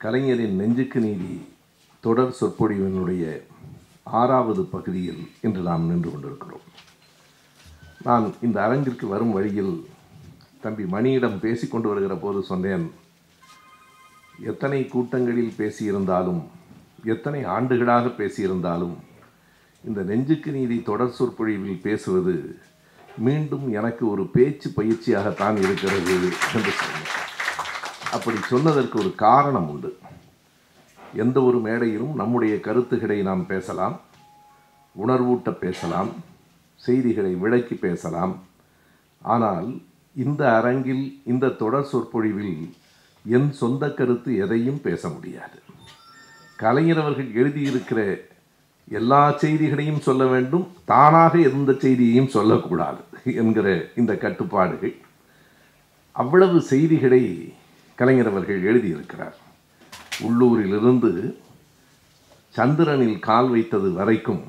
கலைஞரின் நெஞ்சுக்கு நீதி தொடர் சொற்பொழிவினுடைய ஆறாவது பகுதியில் இன்று நாம் நின்று கொண்டிருக்கிறோம். நான் இந்த அரங்கிற்கு வரும் வழியில் தம்பி மணியிடம் பேசிக் கொண்டு வருகிற போது சொன்னேன் எத்தனை கூட்டங்களில் பேசியிருந்தாலும் எத்தனை ஆண்டுகளாக பேசியிருந்தாலும் இந்த நெஞ்சுக்கு நீதி தொடர் சொற்பொழிவில் பேசுவது மீண்டும் எனக்கு ஒரு பேச்சு பயிற்சியாகத்தான் இருக்கிறது என்று சொன்னேன். அப்படி சொன்னதற்கு ஒரு காரணம் உண்டு. எந்த ஒரு மேடையிலும் நம்முடைய கருத்துக்களை நாம் பேசலாம் உணர்வூட்ட பேசலாம் செய்திகளை விளக்கி பேசலாம். ஆனால் இந்த அரங்கில் இந்த தொடர் சொற்பொழிவில் என் சொந்த கருத்து எதையும் பேச முடியாது. கலைஞர் அவர்கள் எழுதியிருக்கிற எல்லா செய்திகளையும் சொல்ல வேண்டும் தானாக எந்த செய்தியையும் சொல்லக்கூடாது என்கிற இந்த கட்டுப்பாடுகள். அவ்வளவு செய்திகளை கலைஞர் அவர்கள் எழுதியிருக்கிறார். உள்ளூரிலிருந்து சந்திரனில் கால் வைத்தது வரைக்கும்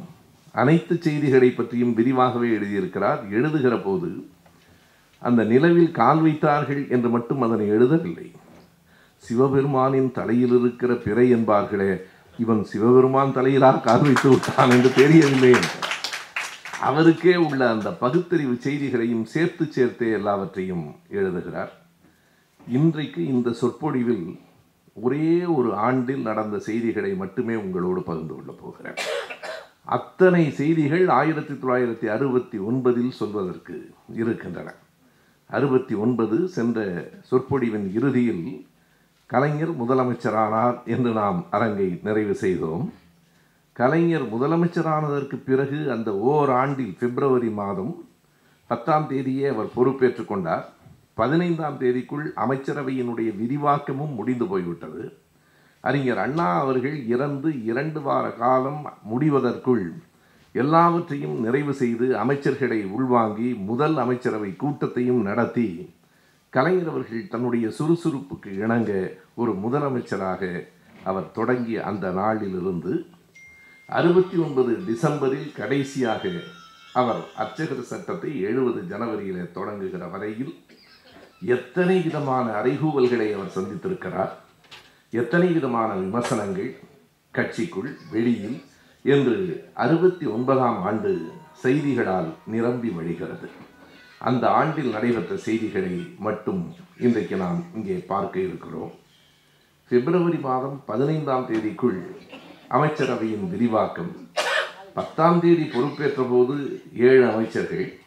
அனைத்து செய்திகளை பற்றியும் விரிவாகவே எழுதியிருக்கிறார். எழுதுகிற போது அந்த நிலவில் கால் வைத்தார்கள் என்று மட்டும் அதனை எழுதவில்லை. சிவபெருமானின் தலையில் இருக்கிற பிறை என்பார்களே இவன் சிவபெருமான் தலையிலா கால் வைத்து விட்டான் என்று தெரியவில்லை என்றார். அவருக்கே உள்ள அந்த பகுத்தறிவு செய்திகளையும் சேர்த்து சேர்த்தே எல்லாவற்றையும் எழுதுகிறார். இன்றைக்கு இந்த சொற்பொழிவில் ஒரே ஒரு ஆண்டில் நடந்த செய்திகளை மட்டுமே உங்களோடு பகிர்ந்து கொள்ளப் போகிறேன். அத்தனை செய்திகள் ஆயிரத்தி தொள்ளாயிரத்தி அறுபத்தி ஒன்பதில் சொல்வதற்கு இருக்கின்றன. அறுபத்தி ஒன்பது சென்ற சொற்பொழிவின் இறுதியில் கலைஞர் முதலமைச்சரானார் என்று நாம் அரங்கை நிறைவு செய்தோம். கலைஞர் முதலமைச்சரானதற்கு பிறகு அந்த ஓராண்டில் பிப்ரவரி மாதம் பத்தாம் தேதியே அவர் பொறுப்பேற்றுக் கொண்டார். பதினைந்தாம் தேதிக்குள் அமைச்சரவையினுடைய விரிவாக்கமும் முடிந்து போய்விட்டது. அறிஞர் அண்ணா அவர்கள் இறந்து இரண்டு வார காலம் முடிவதற்குள் எல்லாவற்றையும் நிறைவு செய்து அமைச்சர்களை உள்வாங்கி முதல் அமைச்சரவை கூட்டத்தையும் நடத்தி கலைஞர் அவர்கள் தன்னுடைய சுறுசுறுப்புக்கு இணங்க ஒரு முதலமைச்சராக அவர் தொடங்கிய அந்த நாளிலிருந்து அறுபத்தி ஒன்பது டிசம்பரில் கடைசியாக அவர் அர்ச்சகர் சட்டத்தை எழுபது ஜனவரியில் தொடங்குகிற வரையில் எத்தனை விதமான அறைகூவல்களை அவர் சந்தித்திருக்கிறார்? எத்தனை விதமான விமர்சனங்கள் கட்சிக்குள் வெளியில் என்று அறுபத்தி ஒன்பதாம் ஆண்டு செய்திகளால் நிரம்பி வழிகிறது. அந்த ஆண்டில் நடைபெற்ற செய்திகளை மட்டும் இன்றைக்கு நாம் இங்கே பார்க்க இருக்கிறோம். பிப்ரவரி மாதம் பதினைந்தாம் தேதிக்குள் அமைச்சரவையின் விரிவாக்கம். பத்தாம் தேதி பொறுப்பேற்ற போது ஏழு அமைச்சர்கள்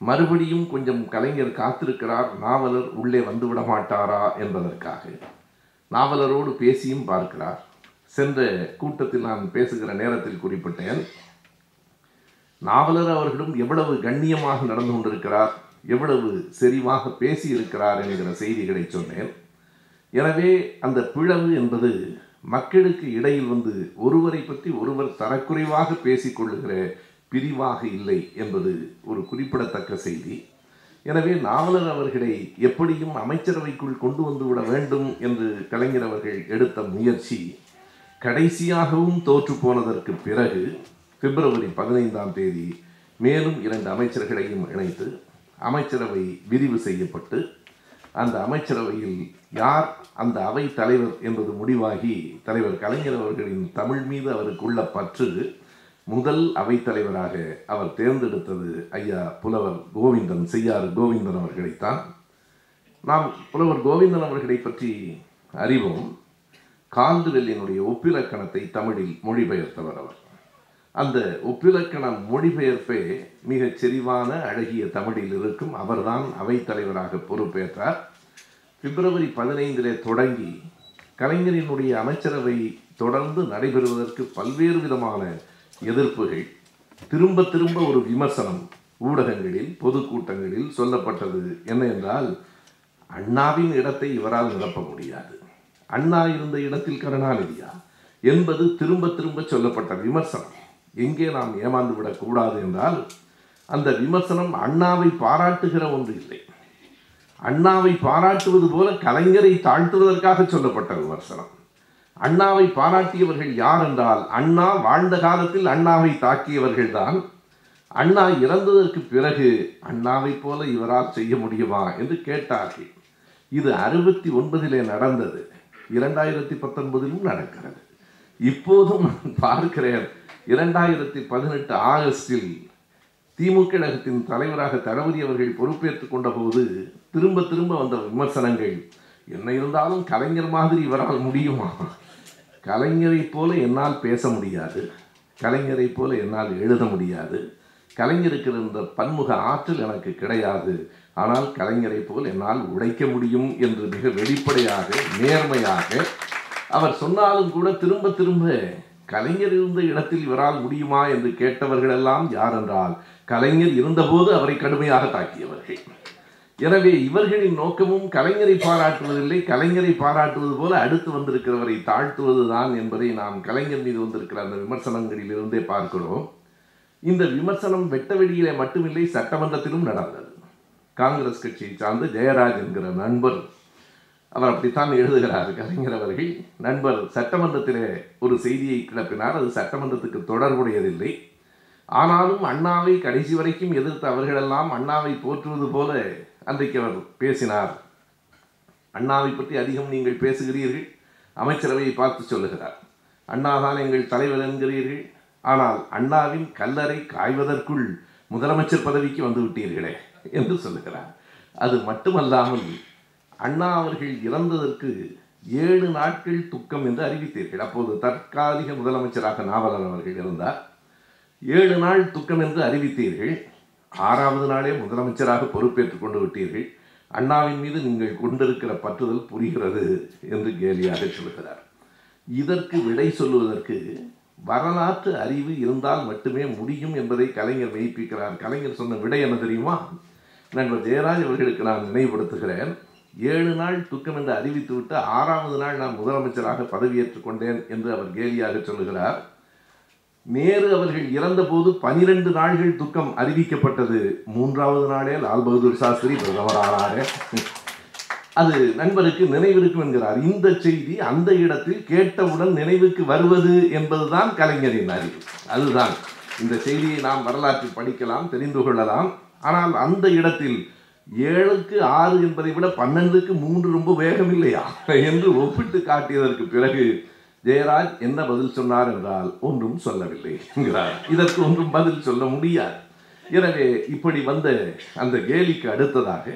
மறுபடியும் கொஞ்சம் கலைஞர் காத்திருக்கிறார் நாவலர் உள்ளே வந்துவிட மாட்டாரா என்பதற்காக. நாவலரோடு பேசியும் பார்க்கிறார். சென்ற கூட்டத்தில் நான் பேசுகிற நேரத்தில் குறிப்பிட்டேன் நாவலர் அவர்களும் எவ்வளவு கண்ணியமாக நடந்து கொண்டிருக்கிறார் எவ்வளவு செறிவாக பேசியிருக்கிறார் என்கிற செய்திகளை சொன்னேன். எனவே அந்த பிளவு என்பது மக்களுக்கு இடையில் வந்து ஒருவரை பற்றி ஒருவர் தரக்குறைவாக பேசிக்கொள்ளுகிற பிரிவாக இல்லை என்பது ஒரு குறிப்பிடத்தக்க செய்தி. எனவே நாவலர் அவர்களை எப்படியும் அமைச்சரவைக்குள் கொண்டு வந்து விட வேண்டும் என்று கலைஞர் அவர்கள் எடுத்த முயற்சி கடைசியாகவும் தோற்று போனதற்கு பிறகு பிப்ரவரி பதினைந்தாம் தேதி மேலும் இரண்டு அமைச்சர்களையும் இணைத்து அமைச்சரவை விரிவு செய்யப்பட்டு அந்த அமைச்சரவையில் யார் அந்த அவை தலைவர் என்பது முடிவாகி தலைவர் கலைஞர் அவர்களின் தமிழ் மீது அவருக்குள்ள பற்று முதல் அவைத்தலைவராக அவர் தேர்ந்தெடுத்தது ஐயா புலவர் கோவிந்தன் செய்யாறு கோவிந்தன் அவர்களைத்தான். நாம் புலவர் கோவிந்தன் அவர்களை பற்றி அறிவோம். கால்டுவெல்லினுடைய ஒப்பிலக்கணத்தை தமிழில் மொழிபெயர்த்தவர் அவர். அந்த ஒப்பிலக்கண மொழிபெயர்ப்பே மிகச் செறிவான அழகிய தமிழில் இருக்கும். அவர்தான் அவைத்தலைவராக பொறுப்பேற்றார். பிப்ரவரி பதினைந்திலே தொடங்கி கலைஞரினுடைய அமைச்சரவை தொடர்ந்து நடைபெறுவதற்கு பல்வேறு விதமான எதிர்ப்புகள் திரும்ப திரும்ப ஒரு விமர்சனம் ஊடகங்களில் பொதுக்கூட்டங்களில் சொல்லப்பட்டது. என்ன என்றால் அண்ணாவின் இடத்தை இவரால் நிரப்ப முடியாது. அண்ணா இருந்த இடத்தில் கருணாநிதியா? என்பது திரும்ப திரும்ப சொல்லப்பட்ட விமர்சனம். எங்கே நாம் ஏமாந்து விடக்கூடாது என்றால் அந்த விமர்சனம் அண்ணாவை பாராட்டுகிற ஒன்று இல்லை. அண்ணாவை பாராட்டுவது போல கலைஞரை தாழ்த்துவதற்காக சொல்லப்பட்ட விமர்சனம். அண்ணாவை பாராட்டியவர்கள் யார் என்றால் அண்ணா வாழ்ந்த காலத்தில் அண்ணாவை தாக்கியவர்கள்தான். அண்ணா இறந்ததற்கு பிறகு அண்ணாவைப் போல இவரால் செய்ய முடியுமா என்று கேட்டார்கள். இது அறுபத்தி ஒன்பதிலே நடந்தது. இரண்டாயிரத்தி பத்தொன்பதிலும் நடக்கிறது. இப்போதும் நான் பார்க்கிறேன். இரண்டாயிரத்தி பதினெட்டு ஆகஸ்டில் திமுக கழகத்தின் தலைவராக தளபதி அவர்கள் பொறுப்பேற்றுக் கொண்ட போது திரும்ப திரும்ப வந்த விமர்சனங்கள் என்ன இருந்தாலும் கலைஞர் மாதிரி இவரால் முடியுமா? கலைஞரைப் போல என்னால் பேச முடியாது. கலைஞரைப் போல என்னால் எழுத முடியாது. கலைஞருக்கு இருந்த பன்முக ஆற்றல் எனக்கு கிடையாது. ஆனால் கலைஞரைப் போல் என்னால் உடைக்க முடியும் என்று மிக வெளிப்படையாக நேர்மையாக அவர் சொன்னாலும் கூட திரும்ப திரும்ப கலைஞர் இருந்த இடத்தில் இவரால் முடியுமா? என்று கேட்டவர்களெல்லாம் யார் என்றால் கலைஞர் இருந்தபோது அவரை கடுமையாக தாக்கியவர்கள். எனவே இவர்களின் நோக்கமும் கலைஞரை பாராட்டுவதில்லை. கலைஞரை பாராட்டுவது போல அடுத்து வந்திருக்கிறவரை தாழ்த்துவதுதான் என்பதை நாம் கலைஞர் மீது வந்திருக்கிற அந்த விமர்சனங்களில் இருந்தே பார்க்கிறோம். இந்த விமர்சனம் வெட்ட வெளியிலே மட்டுமில்லை சட்டமன்றத்திலும் நடந்தது. காங்கிரஸ் கட்சியை சார்ந்த ஜெயராஜ் என்கிற நண்பர் அவர் அப்படித்தான் எழுதுகிறார் கலைஞர் அவர்கள். நண்பர் சட்டமன்றத்திலே ஒரு செய்தியை கிளப்பினார். அது சட்டமன்றத்துக்கு தொடர்புடையதில்லை. ஆனாலும் அண்ணாவை கடைசி வரைக்கும் எதிர்த்த அவர்களெல்லாம் அண்ணாவை போற்றுவது போல அன்றைக்கு அவர் பேசினார். அண்ணாவை பற்றி அதிகம் நீங்கள் பேசுகிறீர்கள். அமைச்சரவையை பார்த்து சொல்லுகிறார். அண்ணாதான் எங்கள் தலைவர் என்கிறீர்கள். ஆனால் அண்ணாவின் கல்லறை காய்வதற்குள் முதலமைச்சர் பதவிக்கு வந்து விட்டீர்களே என்று சொல்லுகிறார். அது மட்டுமல்லாமல் அண்ணா அவர்கள் இறந்ததற்கு ஏழு நாட்கள் துக்கம் என்று அறிவித்தீர்கள். அப்போது தற்காலிக முதலமைச்சராக நாவலர் அவர்கள் இருந்தார். ஏழு நாள் துக்கம் என்று அறிவித்தீர்கள். ஆறாவது நாளே முதலமைச்சராக பொறுப்பேற்றுக் கொண்டு விட்டீர்கள். அண்ணாவின் மீது நீங்கள் கொண்டிருக்கிற பற்றுதல் புரிகிறது என்று கேலியாக சொல்கிறார். இதற்கு விடை சொல்லுவதற்கு வரலாற்று அறிவு இருந்தால் மட்டுமே முடியும் என்பதை கலைஞர் மெய்ப்பிக்கிறார். கலைஞர் சொன்ன விடை என்ன தெரியுமா? நண்பர் ஜெயராஜ் அவர்களுக்கு நான் நினைவுபடுத்துகிறேன். ஏழு நாள் துக்கம் என்று அறிவித்துவிட்டு ஆறாவது நாள் நான் முதலமைச்சராக பதவியேற்றுக் கொண்டேன் என்று அவர் கேலியாக சொல்லுகிறார். நேரு அவர்கள் இறந்தபோது பனிரெண்டு நாள்கள் துக்கம் அறிவிக்கப்பட்டது. மூன்றாவது நாளே லால் பகதூர் சாஸ்திரி பிரதமரானாரே. அது நண்பருக்கு நினைவிருக்கும் என்கிறார். இந்த செய்தி அந்த இடத்தில் கேட்டவுடன் நினைவுக்கு வருவது என்பதுதான் கலைஞரின் அறிவு. அதுதான். இந்த செய்தியை நாம் வரலாற்றில் படிக்கலாம் தெரிந்து கொள்ளலாம். ஆனால் அந்த இடத்தில் ஏழுக்கு ஆறு என்பதை விட பன்னெண்டுக்கு மூன்று ரொம்ப வேகம் இல்லையா என்று ஒப்பிட்டு காட்டியதற்கு பிறகு ஜெயராஜ் என்ன பதில் சொன்னார் என்றால் ஒன்றும் சொல்லவில்லை என்கிறார். இதற்கு ஒன்றும் பதில் சொல்ல முடியாது. எனவே இப்படி வந்த அந்த கேலிக்கு அடுத்ததாக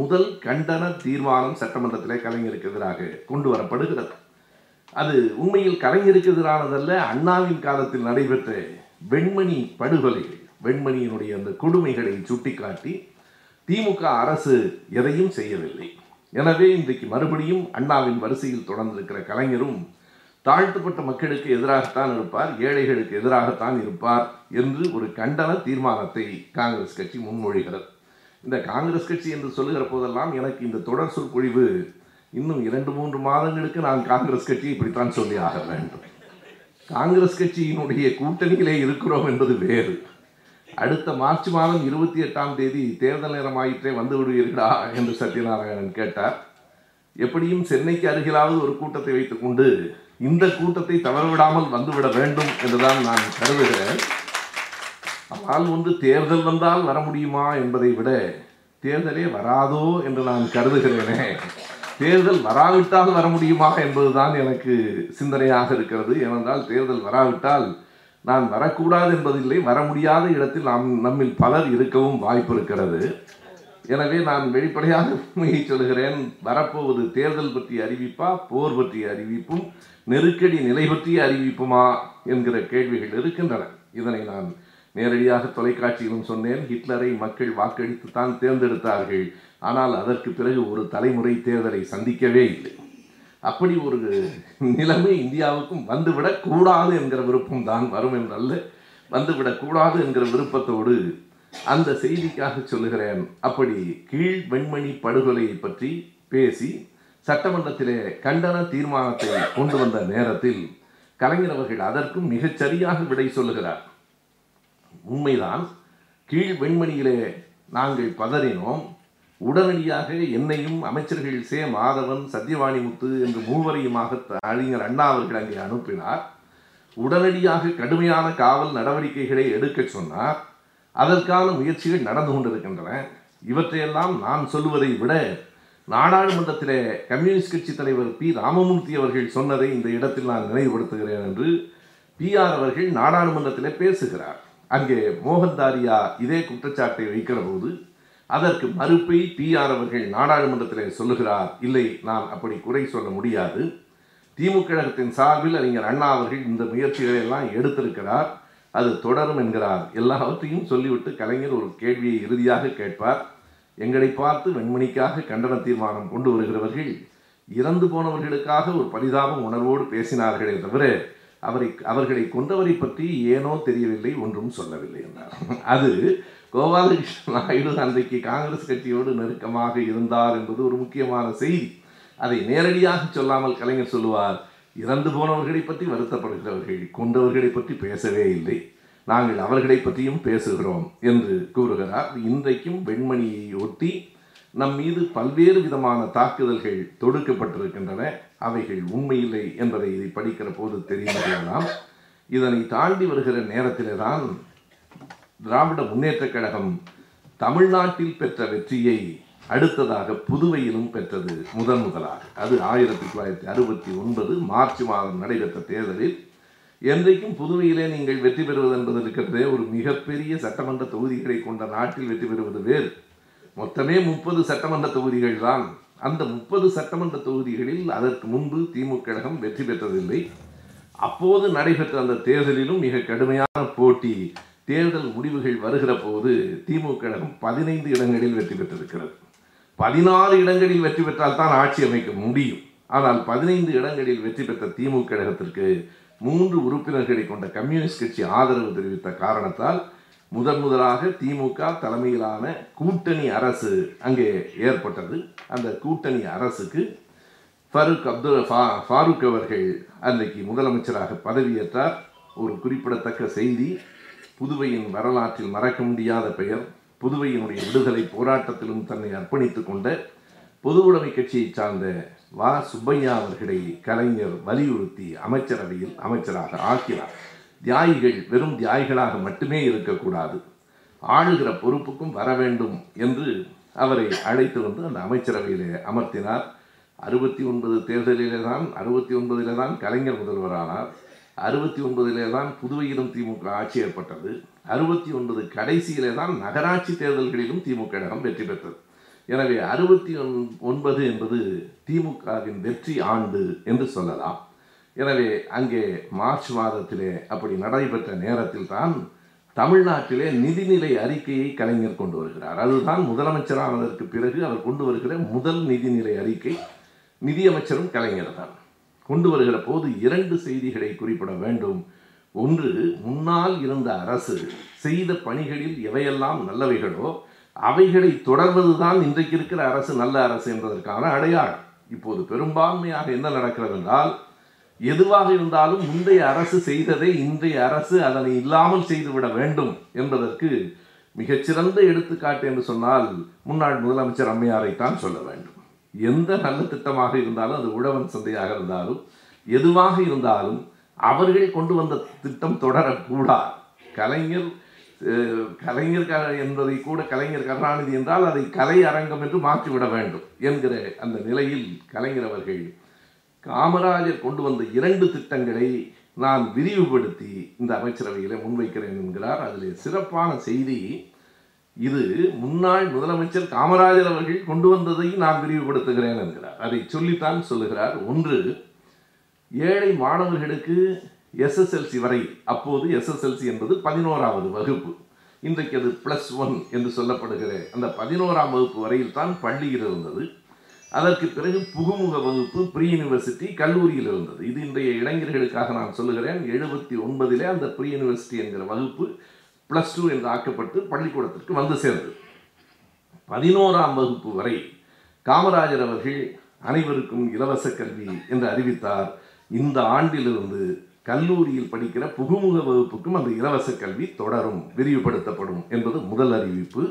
முதல் கண்டன தீர்மானம் சட்டமன்றத்திலே கலைஞருக்கு எதிராக கொண்டு வரப்படுகிறது. அது உண்மையில் கலைஞருக்கு எதிரானதல்ல அண்ணாவின் காலத்தில் நடைபெற்ற வெண்மணி படுகொலைகள் வெண்மணியினுடைய அந்த கொடுமைகளை சுட்டிக்காட்டி திமுக அரசு எதையும் செய்யவில்லை. எனவே இன்றைக்கு மறுபடியும் அண்ணாவின் வரிசையில் தொடர்ந்திருக்கிற கலைஞரும் தாழ்த்தப்பட்ட மக்களுக்கு எதிராகத்தான் இருப்பார் ஏழைகளுக்கு எதிராகத்தான் இருப்பார் என்று ஒரு கண்டன தீர்மானத்தை காங்கிரஸ் கட்சி முன்மொழிகிறது. இந்த காங்கிரஸ் கட்சி என்று சொல்லுகிற போதெல்லாம் எனக்கு இந்த தொடர் சொற்பொழிவு இன்னும் இரண்டு மூன்று மாதங்களுக்கு நான் காங்கிரஸ் கட்சி இப்படித்தான் சொல்லி ஆக வேண்டும். காங்கிரஸ் கட்சியினுடைய கூட்டணியிலே இருக்கிறோம் என்பது வேறு. அடுத்த மார்ச் மாதம் இருபத்தி எட்டாம் தேதி தேர்தல் நேரமாயிற்றே வந்து விடுவீர்களா என்று சத்யநாராயணன் கேட்டார். எப்படியும் சென்னைக்கு அருகிலாவது ஒரு கூட்டத்தை வைத்துக்கொண்டு இந்த கூட்டத்தை தவறவிடாமல் வந்துவிட வேண்டும் என்றுதான் நான் கருதுகிறேன். ஆனால் ஒன்று தேர்தல் வந்தால் வர முடியுமா என்பதை விட தேர்தலே வராதோ என்று நான் கருதுகிறேனே. தேர்தல் வராவிட்டால் வர முடியுமா என்பதுதான் எனக்கு சிந்தனையாக இருக்கிறது. ஏனென்றால் தேர்தல் வராவிட்டால் நான் வரக்கூடாது என்பதில்லை. வர முடியாத இடத்தில் நாம் நம்மில் பலர் இருக்கவும் வாய்ப்பு இருக்கிறது. எனவே நான் வெளிப்படையாக உண்மையை சொல்கிறேன் வரப்போவது தேர்தல் பற்றிய அறிவிப்பா போர் பற்றிய அறிவிப்பும் நெருக்கடி நிலை பற்றிய அறிவிப்புமா என்கிற கேள்விகள் இருக்கின்றன. இதனை நான் நேரடியாக தொலைக்காட்சியிலும் சொன்னேன். ஹிட்லரை மக்கள் வாக்களித்துத்தான் தேர்ந்தெடுத்தார்கள். ஆனால் அதற்கு பிறகு ஒரு தலைமுறை தேர்தலை சந்திக்கவே இல்லை. அப்படி ஒரு நிலைமை இந்தியாவுக்கும் வந்துவிடக்கூடாது என்கிற விருப்பம் தான் வரும் என்றல்ல வந்துவிடக்கூடாது என்கிற விருப்பத்தோடு அந்த செய்திக்காக சொல்லுகிறேன். அப்படி கீழ் வெண்மணி படுகொலையை பற்றி பேசி சட்டமன்றத்திலே கண்டன தீர்மானத்தை கொண்டு வந்த நேரத்தில் கலைஞர் அவர்கள் அதற்கும் மிகச் சரியாக விடை சொல்லுகிறார். உண்மைதான் கீழ் வெண்மணியிலே நாங்கள் பதறினோம். உடனடியாக என்னையும் அமைச்சர்கள் சே. மாதவன் சத்யவாணிமுத்து என்று மூவரையுமாக த- அறிஞர் அண்ணா அவர்கள் அங்கே அனுப்பினார். உடனடியாக கடுமையான காவல் நடவடிக்கைகளை எடுக்கச் சொன்னார். அதற்கான முயற்சிகள் நடந்து கொண்டிருக்கின்றன. இவற்றையெல்லாம் நான் சொல்லுவதை விட நாடாளுமன்றத்திலே கம்யூனிஸ்ட் கட்சி தலைவர் பி. ராமமூர்த்தி அவர்கள் சொன்னதை இந்த இடத்தில் நான் நினைவுபடுத்துகிறேன் என்று பிஆர் அவர்கள் நாடாளுமன்றத்தில் பேசுகிறார். அங்கே மோகன்தாரியா இதே குற்றச்சாட்டை வைக்கிற போது அதற்கு மறுப்பை பிஆர் அவர்கள் நாடாளுமன்றத்தில் சொல்லுகிறார். இல்லை நான் அப்படி குறை சொல்ல முடியாது. திமுக கழகத்தின் சார்பில் அறிஞர் அண்ணா அவர்கள் இந்த முயற்சிகளை எல்லாம் எடுத்திருக்கிறார். அது தொடரும் என்கிறார். எல்லாவற்றையும் சொல்லிவிட்டு கலைஞர் ஒரு கேள்வியை இறுதியாக கேட்பார். எங்களை பார்த்து வெண்மணிக்காக கண்டன தீர்மானம் கொண்டு வருகிறவர்கள் இறந்து போனவர்களுக்காக ஒரு பரிதாபம் உணர்வோடு பேசினார்களே தவிர அவரை அவர்களை கொண்டவரை பற்றி ஏனோ தெரியவில்லை ஒன்றும் சொல்லவில்லை என்றார். அது கோபாலகிருஷ்ண நாயுடு அன்றைக்கு காங்கிரஸ் கட்சியோடு நெருக்கமாக இருந்தார் என்பது ஒரு முக்கியமான செய்தி. அதை நேரடியாக சொல்லாமல் கலைஞர் சொல்லுவார் இறந்து போனவர்களை பற்றி வருத்தப்படுகிறவர்கள் கொண்டவர்களை பற்றி பேசவே இல்லை. நாங்கள் அவர்களை பற்றியும் பேசுகிறோம் என்று கூறுகிறார். இன்றைக்கும் வெண்மணியை ஒட்டி நம் மீது பல்வேறு விதமான தாக்குதல்கள் தொடுக்கப்பட்டிருக்கின்றன. அவைகள் உண்மையில்லை என்பதை இதை படிக்கிற போது தெரிந்து கொள்ளலாம் இதனை தாண்டி வருகிற நேரத்திலே தான் திராவிட முன்னேற்றக் கழகம் தமிழ்நாட்டில் பெற்ற வெற்றியை அடுத்ததாக புதுவையிலும் பெற்றது முதன் முதலாக. அது ஆயிரத்தி தொள்ளாயிரத்தி அறுபத்தி ஒன்பது மார்ச் மாதம் நடைபெற்ற தேர்தலில் என்றைக்கும் புதுவையிலே நீங்கள் வெற்றி பெறுவது என்பது இருக்கிறதே ஒரு மிகப்பெரிய சட்டமன்ற தொகுதிகளை கொண்ட நாட்டில் வெற்றி பெறுவது வேறு. மொத்தமே முப்பது சட்டமன்ற தொகுதிகள் தான். அந்த முப்பது சட்டமன்ற தொகுதிகளில் அதற்கு முன்பு திமுக கழகம் வெற்றி பெற்றதில்லை. அப்போது நடைபெற்ற அந்த தேர்தலிலும் மிக கடுமையான போட்டி தேர்தல் முடிவுகள் வருகிற போது திமுக கழகம் பதினைந்து இடங்களில் வெற்றி பெற்றிருக்கிறது. பதினாறு இடங்களில் வெற்றி பெற்றால் தான் ஆட்சி அமைக்க முடியும். ஆனால் பதினைந்து இடங்களில் வெற்றி பெற்ற திமுக கழகத்திற்கு மூன்று உறுப்பினர்களை கொண்ட கம்யூனிஸ்ட் கட்சி ஆதரவு தெரிவித்த காரணத்தால் முதன் முதலாக திமுக தலைமையிலான கூட்டணி அரசு அங்கே ஏற்பட்டது. அந்த கூட்டணி அரசுக்கு ஃபருக் அப்துல் ஃபா ஃபாரூக் அவர்கள் அன்றைக்கு முதலமைச்சராக பதவியேற்றார். ஒரு குறிப்பிடத்தக்க செய்தி புதுவையின் வரலாற்றில் மறக்க முடியாத பெயர். புதுவையினுடைய விடுதலை போராட்டத்திலும் தன்னை அர்ப்பணித்துக் கொண்ட பொது உடைமை கட்சியை சார்ந்த வா. சுப்பையா அவர்களை கலைஞர் வலியுறுத்தி அமைச்சரவையில் அமைச்சராக ஆக்கினார். தியாகிகள் வெறும் தியாகிகளாக மட்டுமே இருக்கக்கூடாது. ஆளுகிற பொறுப்புக்கும் வர வேண்டும் என்று அவரை அழைத்து வந்து அந்த அமைச்சரவையிலே அமர்த்தினார். அறுபத்தி ஒன்பது தேர்தலிலே தான் அறுபத்தி ஒன்பதிலே தான் கலைஞர் முதல்வரானார். அறுபத்தி ஒன்பதிலே தான் புதுவையிலும் திமுக ஆட்சி ஏற்பட்டது. அறுபத்தி ஒன்பது கடைசியிலே தான் நகராட்சி தேர்தல்களிலும் திமுக கழகம் வெற்றி பெற்றது. எனவே அறுபத்தி ஒன்பது என்பது திமுகவின் வெற்றி ஆண்டு என்று சொல்லலாம். எனவே அங்கே மார்ச் மாதத்திலே அப்படி நடைபெற்ற நேரத்தில் தான் தமிழ்நாட்டிலே நிதிநிலை அறிக்கையை கலைஞர் கொண்டு வருகிறார். அதுதான் முதலமைச்சரானதற்கு பிறகு அவர் கொண்டு வருகிற முதல் நிதிநிலை அறிக்கை. நிதியமைச்சரும் கலைஞர் தான். கொண்டு வருகிற போது இரண்டு செய்திகளை குறிப்பிட வேண்டும். ஒன்று முன்னால் இருந்த அரசு செய்த பணிகளில் எவையெல்லாம் நல்லவைகளோ அவைகளை தொடர்வதுதான் இன்றைக்கு இருக்கிற அரசு நல்ல அரசு என்பதற்கான அடையாளம். இப்போது பெரும்பான்மையாக என்ன நடக்கிறது என்றால் எதுவாக இருந்தாலும் முந்தைய அரசு செய்ததை இன்றைய அரசு அதனை இல்லாமல் செய்துவிட வேண்டும் என்பதற்கு மிகச்சிறந்த எடுத்துக்காட்டு என்று சொன்னால் முன்னாள் முதலமைச்சர் அம்மையாரைத்தான் சொல்ல வேண்டும். எந்த நல்ல திட்டமாக இருந்தாலும் அது உழவன் சந்தையாக இருந்தாலும் எதுவாக இருந்தாலும் அவர்கள் கொண்டு வந்த திட்டம் தொடரக்கூடாது கலைஞர் கலைஞர் க என்பதை கூட கலைஞர் கருணாநிதி என்றால் அதை கலை அரங்கம் என்று மாற்றிவிட வேண்டும் என்கிற அந்த நிலையில் கலைஞர் அவர்கள் காமராஜர் கொண்டு வந்த இரண்டு திட்டங்களை நான் விரிவுபடுத்தி இந்த அமைச்சரவையில் முன்வைக்கிறேன் என்கிறார். அதில் சிறப்பான செய்தி இது முன்னாள் முதலமைச்சர் காமராஜர் அவர்கள் கொண்டு வந்ததை நான் விரிவுபடுத்துகிறேன் என்கிறார். அதை சொல்லித்தான் சொல்லுகிறார். ஒன்று ஏழை மாணவர்களுக்கு எஸ்எஸ்எல்சி வரை அப்போது எஸ்எஸ்எல்சி என்பது பதினோராவது வகுப்பு. இன்றைக்கு அது ப்ளஸ் ஒன் என்று சொல்லப்படுகிற அந்த பதினோராம் வகுப்பு வரையில் தான் பள்ளியில் இருந்தது. அதற்கு பிறகு புகுமுக வகுப்பு ப்ரீ யூனிவர்சிட்டி கல்லூரியில் இருந்தது. இது இன்றைய இளைஞர்களுக்காக நான் சொல்லுகிறேன். எழுபத்தி ஒன்பதிலே அந்த ப்ரீ யூனிவர்சிட்டி என்கிற வகுப்பு ப்ளஸ் டூ என்று ஆக்கப்பட்டு பள்ளிக்கூடத்திற்கு வந்து சேர்ந்தது. பதினோராம் வகுப்பு வரை காமராஜர் அவர்கள் அனைவருக்கும் இலவச கல்வி என்று அறிவித்தார். இந்த ஆண்டிலிருந்து கல்லூரியில் படிக்கிற புகுமுக வகுப்புக்கும் அந்த இலவச கல்வி தொடரும் விரிவுபடுத்தப்படும் என்பது முதல் அறிவிப்பு.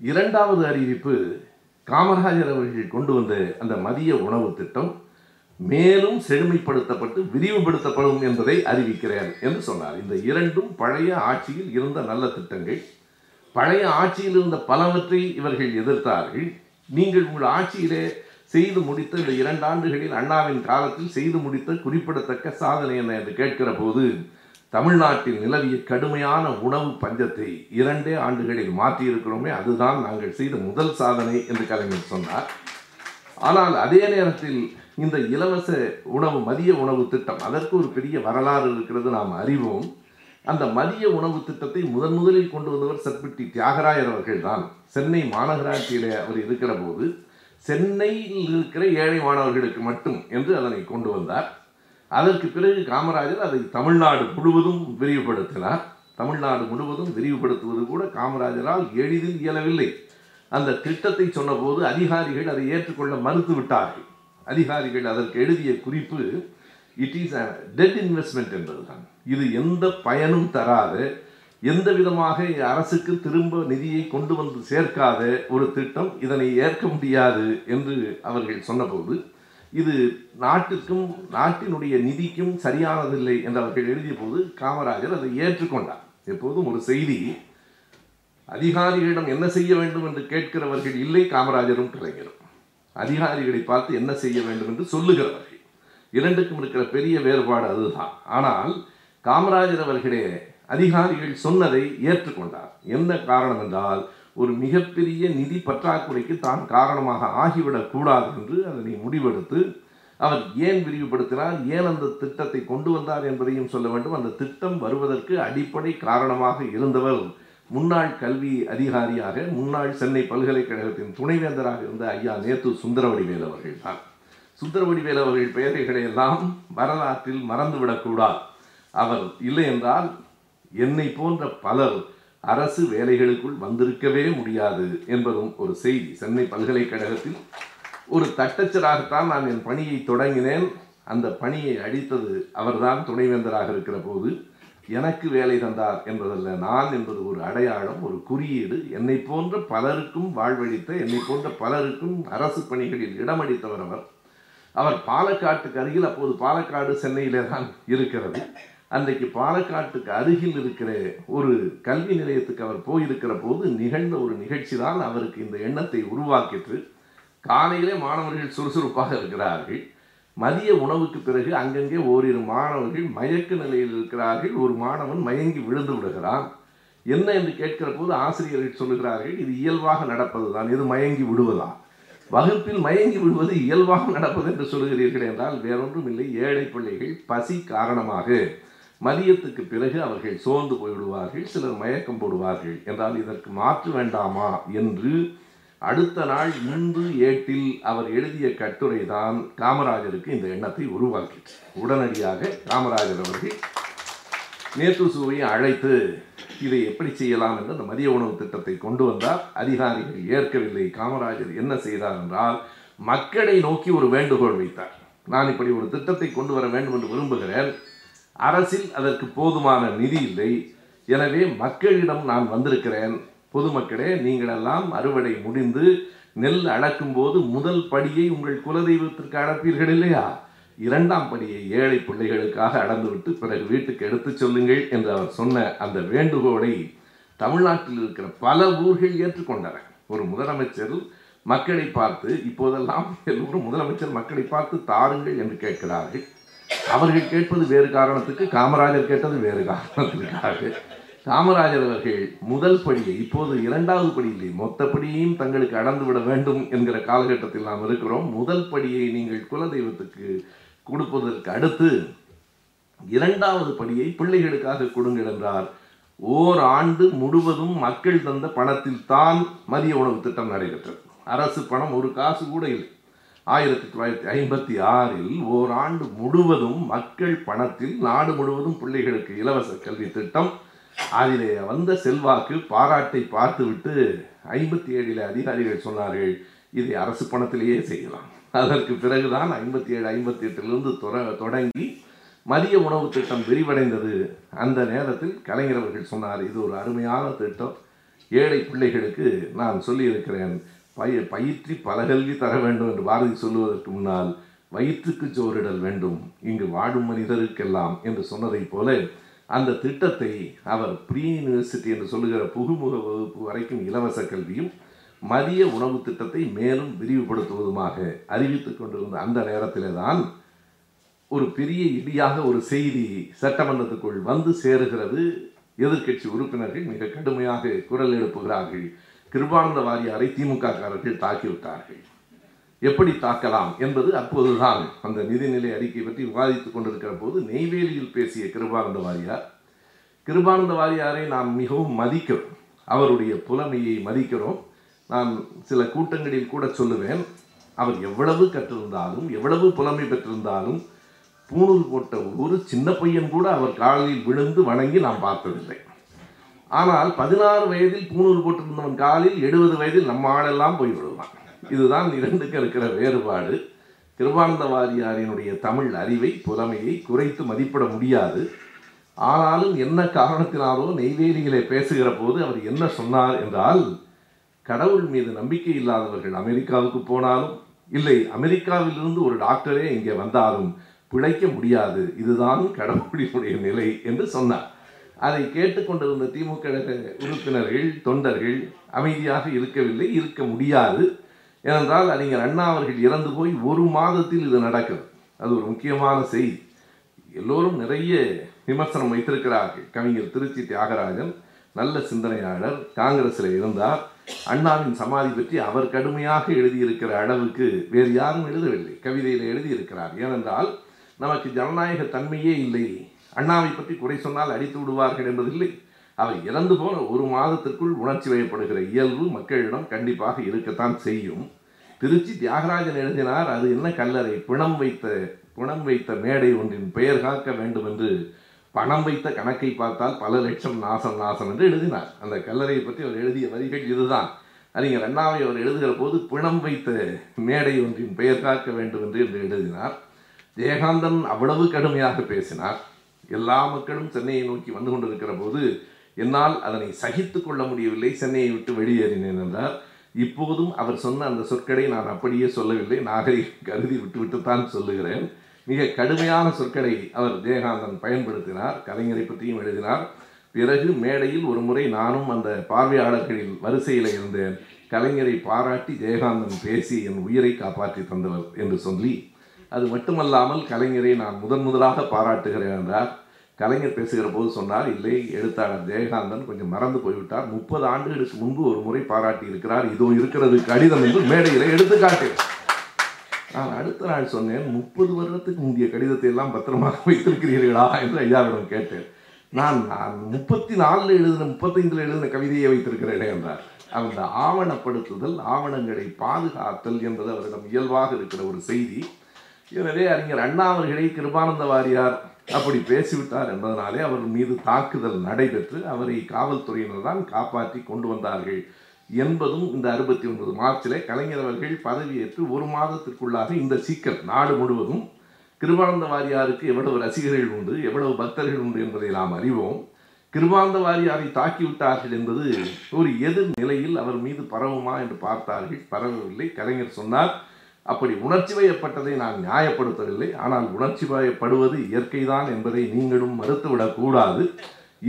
இரண்டாவது அறிவிப்பு காமராஜர் அவர்கள் கொண்டு வந்த அந்த மதிய உணவு திட்டம். மேலும் செழுமைப்படுத்தப்பட்டு விரிவுபடுத்தப்படும் என்பதை அறிவிக்கிறேன் என்று சொன்னார். இந்த இரண்டும் பழைய ஆட்சியில் இருந்த நல்ல திட்டங்கள். பழைய ஆட்சியில் இருந்த பலவற்றை இவர்கள் எதிர்த்தார்கள். நீங்கள் உங்கள் ஆட்சியிலே செய்து முடித்த இந்த இரண்டு ஆண்டுகளில் அண்ணாவின் காலத்தில் செய்து முடித்த குறிப்பிடத்தக்க சாதனை என்ன என்று கேட்கிற போது தமிழ்நாட்டில் நிலவிய கடுமையான உணவு பஞ்சத்தை இரண்டே ஆண்டுகளில் மாற்றியிருக்கிறோமே அதுதான் நாங்கள் செய்த முதல் சாதனை என்று கலைஞர் சொன்னார். ஆனால் அதே நேரத்தில் இந்த இலவச உணவு மதிய உணவு திட்டம் அதற்கு ஒரு பெரிய வரலாறு இருக்கிறது நாம் அறிவோம். அந்த மதிய உணவு திட்டத்தை முதன் முதலில் கொண்டு வந்தவர் சர்பிட்டி தியாகராயர் அவர்கள் தான். சென்னை மாநகராட்சியில் அவர் இருக்கிற போது சென்னையில் இருக்கிற ஏழை மாணவர்களுக்கு மட்டும் என்று அதனை கொண்டு வந்தார். அதற்கு பிறகு காமராஜர் அதை தமிழ்நாடு முழுவதும் விரிவுபடுத்தினார். தமிழ்நாடு முழுவதும் விரிவுபடுத்துவது கூட காமராஜரால் எளிதில் இயலவில்லை. அந்த திட்டத்தை சொன்னபோது அதிகாரிகள் அதை ஏற்றுக்கொள்ள மறுத்து விட்டார்கள் அதிகாரிகள் அதற்கு எழுதிய குறிப்பு it is a dead investment என்பதுதான். இது எந்த பயனும் தராத எந்த விதமாக அரசுக்கு திரும்ப நிதியை கொண்டு வந்து சேர்க்காத ஒரு திட்டம் இதனை ஏற்க முடியாது என்று அவர்கள் சொன்னபோது இது நாட்டுக்கும் நாட்டினுடைய நிதிக்கும் சரியானதில்லை என்று அவர்கள் எழுதிய போது காமராஜர் அதை ஏற்றுக்கொண்டார். எப்போதும் ஒரு செய்தி அதிகாரிகளிடம் என்ன செய்ய வேண்டும் என்று கேட்கிறவர்கள் இல்லை காமராஜரும் கலைஞரும். அதிகாரிகளை பார்த்து என்ன செய்ய வேண்டும் என்று சொல்லுகிறவர்கள் இரண்டுக்கும் இருக்கிற பெரிய வேறுபாடு அதுதான். ஆனால் காமராஜர் அவர்களே அதிகாரிகள் சொன்னதை ஏற்றுக்கொண்டார். என்ன காரணம் என்றால் ஒரு மிகப்பெரிய நிதி பற்றாக்குறைக்கு தான் காரணமாக ஆகிவிடக் கூடாது என்று அதனை முடிவெடுத்து அவர் ஏன் விரிவுபடுத்தினார் ஏன் அந்த திட்டத்தை கொண்டு வந்தார் என்பதையும் சொல்ல வேண்டும். அந்த திட்டம் வருவதற்கு அடிப்படை காரணமாக இருந்தவர் முன்னாள் கல்வி அதிகாரியாக முன்னாள் சென்னை பல்கலைக்கழகத்தின் துணைவேந்தராக இருந்த ஐயா நேத்து சுந்தரவடிவேல் அவர்கள் தான். சுந்தரவடிவேல் அவர்கள் பெயர்களை எல்லாம் வரலாற்றில் மறந்துவிடக்கூடாது அவர் இல்லை என்றால் என்னை போன்ற பலர் அரசு வேலைகளுக்குள் வந்திருக்கவே முடியாது என்பதும் ஒரு செய்தி. சென்னை பல்கலைக்கழகத்தில் ஒரு தட்டச்சராகத்தான் நான் என் பணியை தொடங்கினேன். அந்த பணியை அடித்தது அவர்தான் துணைவேந்தராக இருக்கிற போது எனக்கு வேலை தந்தார் என்பதல்ல நான் என்பது ஒரு அடையாளம் ஒரு குறியீடு. என்னை போன்ற பலருக்கும் வாழ்வழித்த என்னை போன்ற பலருக்கும் அரசு பணிகளில் இடமளித்தவர் அவர். அவர் பாலக்காட்டுக்கு அருகில் அப்போது பாலக்காடு சென்னையிலே தான் இருக்கிறது. அன்றைக்கு பாலக்காட்டுக்கு அருகில் இருக்கிற ஒரு கல்வி நிலையத்துக்கு அவர் போயிருக்கிற போது நிகழ்ந்த ஒரு நிகழ்ச்சி தான் அவருக்கு இந்த எண்ணத்தை உருவாக்கிட்டு காலையிலே மாணவர்கள் சுறுசுறுப்பாக இருக்கிறார்கள். மதிய உணவுக்கு பிறகு அங்கங்கே ஓரிரு மாணவர்கள் மயக்க நிலையில் இருக்கிறார்கள். ஒரு மாணவன் மயங்கி விழுந்து விடுகிறான். என்ன என்று கேட்கிற போது ஆசிரியர்கள் சொல்லுகிறார்கள் இது இயல்பாக நடப்பது தான் இது மயங்கி விடுவதா? வகுப்பில் மயங்கி விடுவது இயல்பாக நடப்பது என்று சொல்லுகிறீர்கள் என்றால் வேறொன்றும் இல்லை ஏழை பிள்ளைகள் பசி காரணமாக மதியத்துக்கு பிறகு அவர்கள் சோர்ந்து போய்விடுவார்கள் சிலர் மயக்கம் போடுவார்கள் என்றால் இதற்கு மாற்று வேண்டாமா என்று அடுத்த நாள் இந்து ஏட்டில் அவர் எழுதிய கட்டுரை தான் காமராஜருக்கு இந்த எண்ணத்தை உருவாக்கிற்று. உடனடியாக காமராஜர் அவர்கள் நேத்து அழைத்து இதை எப்படி செய்யலாம் என்று அந்த மதிய உணவு திட்டத்தை கொண்டு வந்தார். அதிகாரிகள் ஏற்கவில்லை. காமராஜர் என்ன செய்தார் என்றால் மக்களை நோக்கி ஒரு வேண்டுகோள் வைத்தார். நான் இப்படி ஒரு திட்டத்தை கொண்டு வர வேண்டும் என்று விரும்புகிறேன். அரசில் அதற்கு போதுமான நிதி இல்லை. எனவே மக்களிடம் நான் வந்திருக்கிறேன். பொதுமக்களே நீங்களெல்லாம் அறுவடை முடிந்து நெல் அளக்கும் போது முதல் படியை உங்கள் குலதெய்வத்திற்கு அளப்பீர்கள் இல்லையா? இரண்டாம் படியை ஏழை பிள்ளைகளுக்காக அடந்துவிட்டு பிறகு வீட்டுக்கு எடுத்துச் சொல்லுங்கள் என்று அவர் சொன்ன அந்த வேண்டுகோளை தமிழ்நாட்டில் இருக்கிற பல ஊர்கள் ஏற்றுக்கொண்டன ஒரு முதலமைச்சர் மக்களை பார்த்து இப்போதெல்லாம் எல்லோரும் முதலமைச்சர் மக்களை பார்த்து தாருங்கள் என்று கேட்கிறார்கள். அவர்கள் கேட்பது வேறு காரணத்துக்கு காமராஜர் கேட்டது வேறு காரணத்திற்காக காமராஜர் அவர்கள் முதல் படியை இப்போது இரண்டாவது படியிலே மொத்த படியையும் தங்களுக்கு அடந்து விட வேண்டும் என்கிற காலகட்டத்தில் நாம் இருக்கிறோம். முதல் படியை நீங்கள் குலதெய்வத்துக்கு கொடுப்பதற்கு அடுத்து இரண்டாவது படியை பிள்ளைகளுக்காக கொடுங்கள் என்றார். ஓர் ஆண்டு முழுவதும் மக்கள் தந்த பணத்தில் தான் மதிய உணவு திட்டம் நடைபெற்றது. அரசு பணம் ஒரு காசு கூட இல்லை. ஆயிரத்தி தொள்ளாயிரத்தி ஐம்பத்தி ஆறில் ஓராண்டு முழுவதும் மக்கள் பணத்தில் நாடு முழுவதும் பிள்ளைகளுக்கு இலவச கல்வி திட்டம் அதிலே வந்த செல்வாக்கு பாராட்டை பார்த்துவிட்டு ஐம்பத்தி ஏழில் அதிகாரிகள் சொன்னார்கள் இதை அரசு பணத்திலேயே செய்யலாம். அதற்கு பிறகுதான் ஐம்பத்தி ஏழு ஐம்பத்தி எட்டிலிருந்து தொடங்கி மதிய உணவு திட்டம் விரிவடைந்தது. அந்த நேரத்தில் கலைஞர் அவர்கள் சொன்னார் இது ஒரு அருமையான திட்டம். ஏழை பிள்ளைகளுக்கு நான் சொல்லியிருக்கிறேன் பய பயிற்றி பலகல்வி தர வேண்டும் என்று பாரதி சொல்லுவதற்கு முன்னால் வயிற்றுக்கு சோறிடல் வேண்டும் இங்கு வாழும் மனிதருக்கெல்லாம் என்று சொன்னதைப் போல அந்த திட்டத்தை அவர் ப்ரீ யூனிவர்சிட்டி என்று சொல்லுகிற புகுமுக வகுப்பு வரைக்கும் இலவச கல்வியும் மதிய உணவு திட்டத்தை மேலும் விரிவுபடுத்துவதுமாக அறிவித்துக் கொண்டிருந்த அந்த நேரத்திலே தான் ஒரு பெரிய இடியாக ஒரு செய்தி சட்டமன்றத்துக்குள் வந்து சேருகிறது. எதிர்க்கட்சி உறுப்பினர்கள் மிக கடுமையாக குரல் எழுப்புகிறார்கள். கிருபானந்த வாரியாரை திமுக காரர்கள் தாக்கிவிட்டார்கள். எப்படி தாக்கலாம் என்பது அப்போதுதான். அந்த நிதிநிலை அறிக்கை பற்றி விவாதித்துக் கொண்டிருக்கிற போது நெய்வேலியில் பேசிய கிருபானந்த வாரியார் கிருபானந்த வாரியாரை நாம் மிகவும் மதிக்கிறோம். அவருடைய புலமையை மதிக்கிறோம். நான் சில கூட்டங்களில் கூட சொல்லுவேன் அவர் எவ்வளவு கற்றிருந்தாலும் எவ்வளவு புலமை பெற்றிருந்தாலும் பூணூல் போட்ட ஒரு சின்ன பையன் கூட அவர் காலில் விழுந்து வணங்கி நாம் பார்த்ததில்லை. ஆனால் பதினாறு வயதில் பூணூல் போட்டிருந்தவன் காலில் எழுபது வயதில் நம்ம ஆளெல்லாம் போய் விடுவான் இதுதான் இரண்டுக்கு இருக்கிற வேறுபாடு. கிருபானந்த வாரியாரினுடைய தமிழ் அறிவை புலமையை குறைத்து மதிப்பிட முடியாது. ஆனாலும் என்ன காரணத்தினாலோ நெய்வேலியிலே பேசுகிற போது அவர் என்ன சொன்னார் என்றால் கடவுள் மீது நம்பிக்கை இல்லாதவர்கள் அமெரிக்காவுக்கு போனாலும் இல்லை அமெரிக்காவிலிருந்து ஒரு டாக்டரே இங்கே வந்தாலும் பிழைக்க முடியாது. இதுதான் கடவுளினுடைய நிலை என்று சொன்னார். அதை கேட்டுக்கொண்டிருந்த திமுக உறுப்பினர்கள் தொண்டர்கள் அமைதியாக இருக்கவில்லை இருக்க முடியாது. ஏனென்றால் அறிஞர் அண்ணா அவர்கள் இறந்து போய் ஒரு மாதத்தில் இது நடக்குது. அது ஒரு முக்கியமான செய்தி. எல்லோரும் நிறைய விமர்சனம் வைத்திருக்கிறார்கள். கவிஞர் திருச்சி தியாகராஜன் நல்ல சிந்தனையாளர் காங்கிரஸில் இருந்தார். அண்ணாவின் சமாதி பற்றி அவர் கடுமையாக எழுதியிருக்கிற அளவுக்கு வேறு யாரும் எழுதவில்லை. கவிதையில் எழுதியிருக்கிறார். ஏனென்றால் நமக்கு ஜனநாயக தன்மையே இல்லை. அண்ணாவை பற்றி குறை சொன்னால் அடித்து விடுவார்கள் என்பதில்லை. அவர் இறந்து போன ஒரு மாதத்திற்குள் உணர்ச்சி வயப்படுகிற இயல்பு மக்களிடம் கண்டிப்பாக இருக்கத்தான் செய்யும். திருச்சி தியாகராஜன் எழுதினார் அது என்ன கல்லறை? பிணம் வைத்த பிணம் வைத்த மேடை ஒன்றின் பெயர் காக்க வேண்டும் என்று பணம் வைத்த கணக்கை பார்த்தால் பல லட்சம் நாசம் நாசம் என்று எழுதினார். அந்த கல்லறையை பற்றி அவர் எழுதிய வரிகள் இதுதான். அறிஞர் அண்ணாவை அவர் எழுதுகிற போது பிணம் வைத்த மேடை ஒன்றின் பெயர் காக்க வேண்டும் என்று என்று எழுதினார். ஜெயகாந்தன் அவ்வளவு கடுமையாக பேசினார். எல்லா மக்களும் சென்னையை நோக்கி வந்து கொண்டிருக்கிற போது என்னால் அதனை சகித்து கொள்ள முடியவில்லை சென்னையை விட்டு வெளியேறினேன் என்றார். இப்போதும் அவர் சொன்ன அந்த சொற்களை நான் அப்படியே சொல்லவில்லை. நாகரிகம் கருதி விட்டுவிட்டுத்தான் சொல்லுகிறேன். மிக கடுமையான சொற்களை அவர் ஜெயகாந்தன் பயன்படுத்தினார். கலைஞரை பற்றியும் எழுதினார். பிறகு மேடையில் ஒரு முறை நானும் அந்த பார்வையாளர்களின் வரிசையில் இருந்தேன். கலைஞரை பாராட்டி ஜெயகாந்தன் பேசி என் உயிரை காப்பாற்றி தந்தவர் என்று சொல்லி அது மட்டுமல்லாமல் கலைஞரை நான் முதன் முதலாக பாராட்டுகிறேன் என்றார். கலைஞர் பேசுகிற போது சொன்னார் இல்லை எழுத்தாளர் ஜெயகாந்தன் கொஞ்சம் மறந்து போய்விட்டார். முப்பது ஆண்டுகளுக்கு முன்பு ஒரு முறை பாராட்டி இருக்கிறார். இதோ இருக்கிறது கடிதம் என்று மேடையில் எடுத்துக்காட்டு. நான் அடுத்த நாள் சொன்னேன் முப்பது வருடத்துக்கு முந்தைய கடிதத்தை எல்லாம் பத்திரமாக வைத்திருக்கிறீர்களா? என்று ஐயாவிடம் கேட்டேன். நான் நான் முப்பத்தி நாலில் எழுதின முப்பத்தைந்தில் எழுதின கவிதையை வைத்திருக்கிறேனே என்றார். அந்த ஆவணப்படுத்துதல் ஆவணங்களை பாதுகாத்தல் என்பது அவரிடம் இயல்பாக இருக்கிற ஒரு செய்தி. எனவே அறிஞர் அண்ணா அவர்களை கிருபானந்த வாரியார் அப்படி பேசிவிட்டார் என்பதனாலே அவர் மீது தாக்குதல் நடைபெற்று அவரை காவல்துறையினர் தான் காப்பாற்றி கொண்டு வந்தார்கள் என்பதும் இந்த அறுபத்தி ஒன்பது மார்ச்சிலே கலைஞர் அவர்கள் பதவியேற்று ஒரு மாதத்திற்குள்ளாக இந்த சிக்கல் நாடு முழுவதும் கிருபானந்த வாரியாருக்கு எவ்வளவு ரசிகர்கள் உண்டு எவ்வளவு பக்தர்கள் உண்டு என்பதை நாம் அறிவோம். கிருபானந்த வாரியாரை தாக்கிவிட்டார்கள் என்பது ஒரு எதிர் நிலையில் அவர் மீது பரவுமா என்று பார்த்தார்கள் பரவவில்லை. கலைஞர் சொன்னார் அப்படி உணர்ச்சி வயப்பட்டதை நான் நியாயப்படுத்தவில்லை. ஆனால் உணர்ச்சி வயப்படுவது இயற்கைதான் என்பதை நீங்களும் மறுத்துவிடக்கூடாது.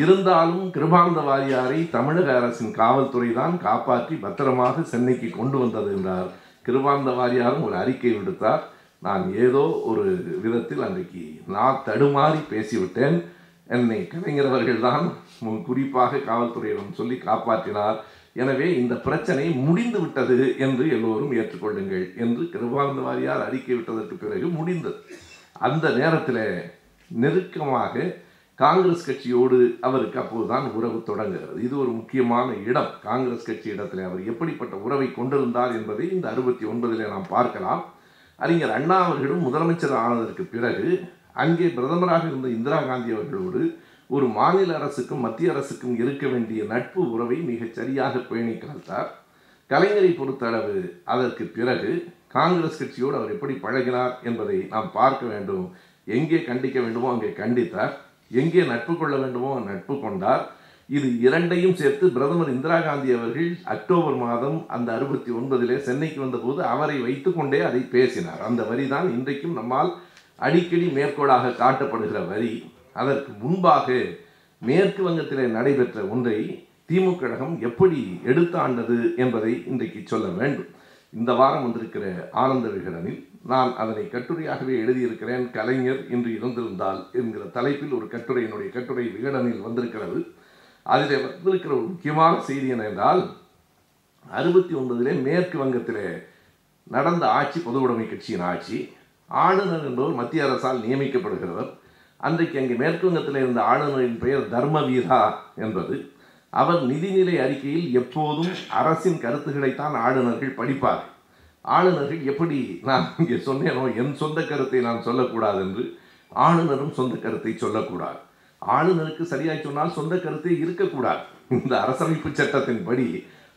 இருந்தாலும் கிருபானந்த வாரியாரை தமிழக அரசின் காவல்துறை தான் காப்பாற்றி பத்திரமாக சென்னைக்கு கொண்டு வந்தது என்றார். கிருபானந்த வாரியாரும் ஒரு அறிக்கை விடுத்தார். நான் ஏதோ ஒரு விதத்தில் அன்றைக்கு நான் தடுமாறி பேசிவிட்டேன். என்னை கலைஞரவர்கள் தான் குறிப்பாக காவல்துறையிடம் சொல்லி காப்பாற்றினார். எனவே இந்த பிரச்சனை முடிந்து விட்டது என்று எல்லோரும் ஏற்றுக்கொள்ளுங்கள் என்று கிருபானந்த வாரியார் அறிக்கை விட்டதற்கு பிறகு முடிந்தது. அந்த நேரத்தில் நெருக்கமாக காங்கிரஸ் கட்சியோடு அவருக்கு அப்போதுதான் உறவு தொடங்குகிறது. இது ஒரு முக்கியமான இடம். காங்கிரஸ் கட்சி இடத்துல அவர் எப்படிப்பட்ட உறவை கொண்டிருந்தார் என்பதை இந்த அறுபத்தி ஒன்பதிலே நாம் பார்க்கலாம். அறிஞர் அண்ணா அவர்களும் முதலமைச்சர் ஆனதற்கு பிறகு அங்கே பிரதமராக இருந்த இந்திரா காந்தி அவர்களோடு ஒரு மாநில அரசுக்கும் மத்திய அரசுக்கும் இருக்க வேண்டிய நட்பு உறவை மிகச் சரியாக பேணி காத்தார். கலைஞரை பொறுத்தளவு அதற்கு பிறகு காங்கிரஸ் கட்சியோடு அவர் எப்படி பழகினார் என்பதை நாம் பார்க்க வேண்டும். எங்கே கண்டிக்க வேண்டுமோ அங்கே கண்டித்தார். எங்கே நட்பு கொள்ள வேண்டுமோ நட்பு கொண்டார். இது இரண்டையும் சேர்த்து பிரதமர் இந்திரா காந்தி அவர்கள் அக்டோபர் மாதம் அந்த அறுபத்தி ஒன்பதிலே சென்னைக்கு வந்தபோது அவரை வைத்துக்கொண்டே அதை பேசினார். அந்த வரி தான் இன்றைக்கும் நம்மால் அடிக்கடி மேற்கோளாக காட்டப்படுகிற வரி. அதற்கு முன்பாக மேற்கு வங்கத்தில் நடைபெற்ற ஒன்றை திமுக கழகம் எப்படி எடுத்தாண்டது என்பதை இன்றைக்கு சொல்ல வேண்டும். இந்த வாரம் வந்திருக்கிற ஆனந்த விகடனில் நான் அதனை கட்டுரையாகவே எழுதியிருக்கிறேன். கலைஞர் இன்று இருந்திருந்தால் என்கிற தலைப்பில் ஒரு கட்டுரை என்னுடைய கட்டுரை விகடனில் வந்திருக்கிறது. அதில் வந்திருக்கிற ஒரு முக்கியமான செய்தி என்னென்றால் அறுபத்தி ஒன்பதிலே மேற்கு வங்கத்தில் நடந்த ஆட்சி பொது உடைமை கட்சியின் ஆட்சி ஆளுநர் என்பவர் மத்திய அரசால் நியமிக்கப்படுகிறவர். அன்றைக்கு அங்கே மேற்குவங்கத்தில் இருந்த ஆளுநரின் பெயர் தர்மவீரா என்பது. அவர் நிதிநிலை அறிக்கையில் எப்போதும் அரசின் கருத்துக்களைத்தான் ஆளுநர்கள் படிப்பார். ஆளுநர்கள் எப்படி நான் இங்கே சொன்னேனோ என் சொந்த கருத்தை நான் சொல்லக்கூடாது என்று ஆளுநரும் சொந்த கருத்தை சொல்லக்கூடாது. ஆளுநருக்கு சரியாய் சொன்னால் சொந்த கருத்தே இருக்கக்கூடாது. இந்த அரசமைப்பு சட்டத்தின்படி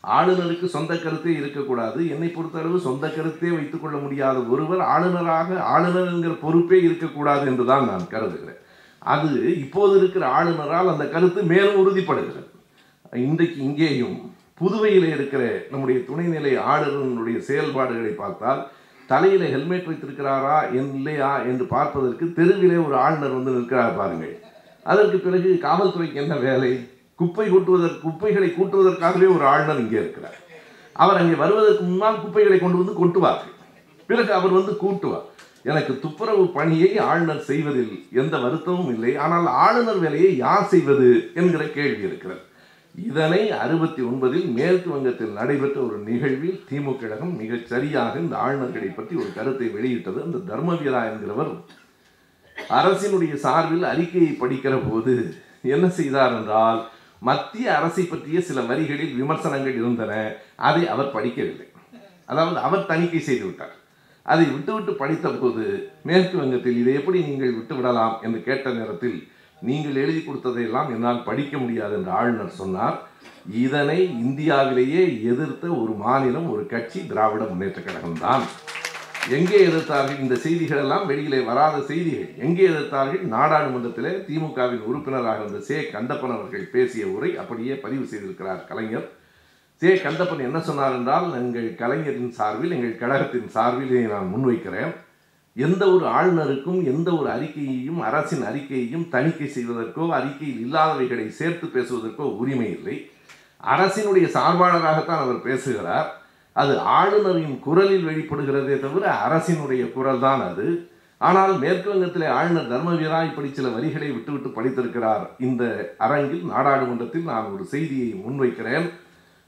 ஆளுநருக்கு சொந்த கருத்தே இருக்கக்கூடாது. என்னை பொறுத்தளவு சொந்த கருத்தே வைத்துக்கொள்ள முடியாத ஒருவர் ஆளுநராக ஆளுநர் என்கிற பொறுப்பே இருக்கக்கூடாது என்றுதான் நான் கருதுகிறேன். அது இப்போது இருக்கிற ஆளுநரால் அந்த கருத்து மேலும் உறுதிப்படுகிறது. இன்றைக்கு இங்கேயும் புதுவையில் இருக்கிற நம்முடைய துணைநிலை ஆளுநருடைய செயல்பாடுகளை பார்த்தால் தலையில் ஹெல்மெட் வைத்திருக்கிறாரா இல்லையா என்று பார்ப்பதற்கு தெருவிலே ஒரு ஆளுநர் வந்து நிற்கிறார் பாருங்கள். அதற்கு பிறகு காவல்துறைக்கு என்ன வேலை? குப்பை கூட்டுவதற்கு குப்பைகளை கூட்டுவதற்காகவே ஒரு ஆளுநர் இங்கே இருக்கிறார். அவர் அங்கே வருவதற்கு முன்னால் குப்பைகளை கொண்டு வந்து கொட்டுவார்கள். பிறகு அவர் வந்து கூட்டுவார். எனக்கு துப்புரவு பணியை ஆளுநர் செய்வதில் எந்த வருத்தமும் இல்லை. ஆனால் ஆளுநர் வேலையை யார் செய்வது என்கிற கேள்வி இருக்கிறது. இதனை அறுபத்தி ஒன்பதில் மேற்கு வங்கத்தில் நடைபெற்ற ஒரு நிகழ்வில் திமுக கழகம் மிகச் சரியாக இந்த ஆளுநர்களை பற்றி ஒரு கருத்தை வெளியிட்டது. அந்த தர்மவீரா என்கிறவர் அரசினுடைய சார்பில் அறிக்கையை படிக்கிற போது என்ன செய்தார் என்றால் மத்திய அரசை பற்றிய சில வரிகளில் விமர்சனங்கள் இருந்தன. அதை அவர் படிக்கவில்லை. அதாவது அவர் தணிக்கை செய்து விட்டார். அதை விட்டுவிட்டு படித்த போது மேற்கு வங்கத்தில் இதை எப்படி நீங்கள் விட்டு விடலாம் என்று கேட்ட நேரத்தில் நீங்கள் எழுதி கொடுத்ததையெல்லாம் என்னால் படிக்க முடியாது என்று ஆளுநர் சொன்னார். இதனை இந்தியாவிலேயே எதிர்த்த ஒரு மாநிலம் ஒரு கட்சி திராவிட முன்னேற்ற கழகம்தான். எங்கே எதிர்த்தார்கள்? இந்த செய்திகள் எல்லாம் வெளியிலே வராத செய்திகள். எங்கே எதிர்த்தார்கள்? நாடாளுமன்றத்திலே திமுகவின் உறுப்பினராக இருந்த சே. கந்தப்பன் அவர்கள் பேசிய உரை அப்படியே பதிவு செய்திருக்கிறார் கலைஞர். சே. கந்தப்பன் என்ன சொன்னார் என்றால் எங்கள் கலைஞரின் சார்பில் எங்கள் கழகத்தின் சார்பில் இதை நான் முன்வைக்கிறேன். எந்த ஒரு ஆளுநருக்கும் எந்த ஒரு அறிக்கையையும் அரசின் அறிக்கையையும் தணிக்கை செய்வதற்கோ அறிக்கையில் இல்லாதவைகளை சேர்த்து பேசுவதற்கோ உரிமை இல்லை. அரசினுடைய சார்பாளராகத்தான் அவர் பேசுகிறார். அது ஆளுநரின் குரலில் வெளிப்படுகிறதே தவிர அரசினுடைய குரல் தான் அது. ஆனால் மேற்கு வங்கத்திலே ஆளுநர் தர்மவீரா இப்படி சில வரிகளை விட்டுவிட்டு படித்திருக்கிறார். இந்த அரங்கில் நாடாளுமன்றத்தில் நான் ஒரு செய்தியை முன்வைக்கிறேன்.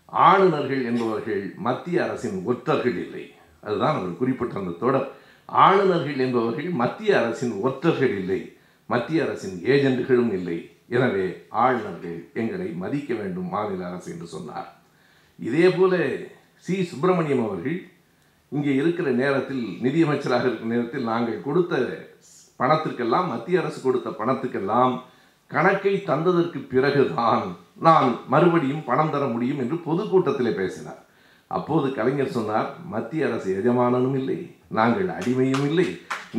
ஆளுநர்கள் என்பவர்கள் மத்திய அரசின் ஒற்றர்கள் இல்லை. அதுதான் அவர் குறிப்பிட்ட அந்த தொடர். ஆளுநர்கள் என்பவர்கள் மத்திய அரசின் ஒற்றர்கள் இல்லை. மத்திய அரசின் ஏஜென்ட்டுகளும் இல்லை. எனவே ஆளுநர்கள் எங்களை மதிக்க வேண்டும் மாநில அரசு என்று சொன்னார். இதே போல சி. சுப்பிரமணியம் அவர்கள் இங்கே இருக்கிற நேரத்தில் நிதியமைச்சராக இருக்கிற நேரத்தில் நாங்கள் கொடுத்த பணத்திற்கெல்லாம் மத்திய அரசு கொடுத்த பணத்துக்கெல்லாம் கணக்கை தந்ததற்கு பிறகுதான் நான் மறுபடியும் பணம் தர முடியும் என்று பொதுக்கூட்டத்திலே பேசினார். அப்போது கலைஞர் சொன்னார் மத்திய அரசு எஜமானனும் இல்லை நாங்கள் அடிமையும் இல்லை.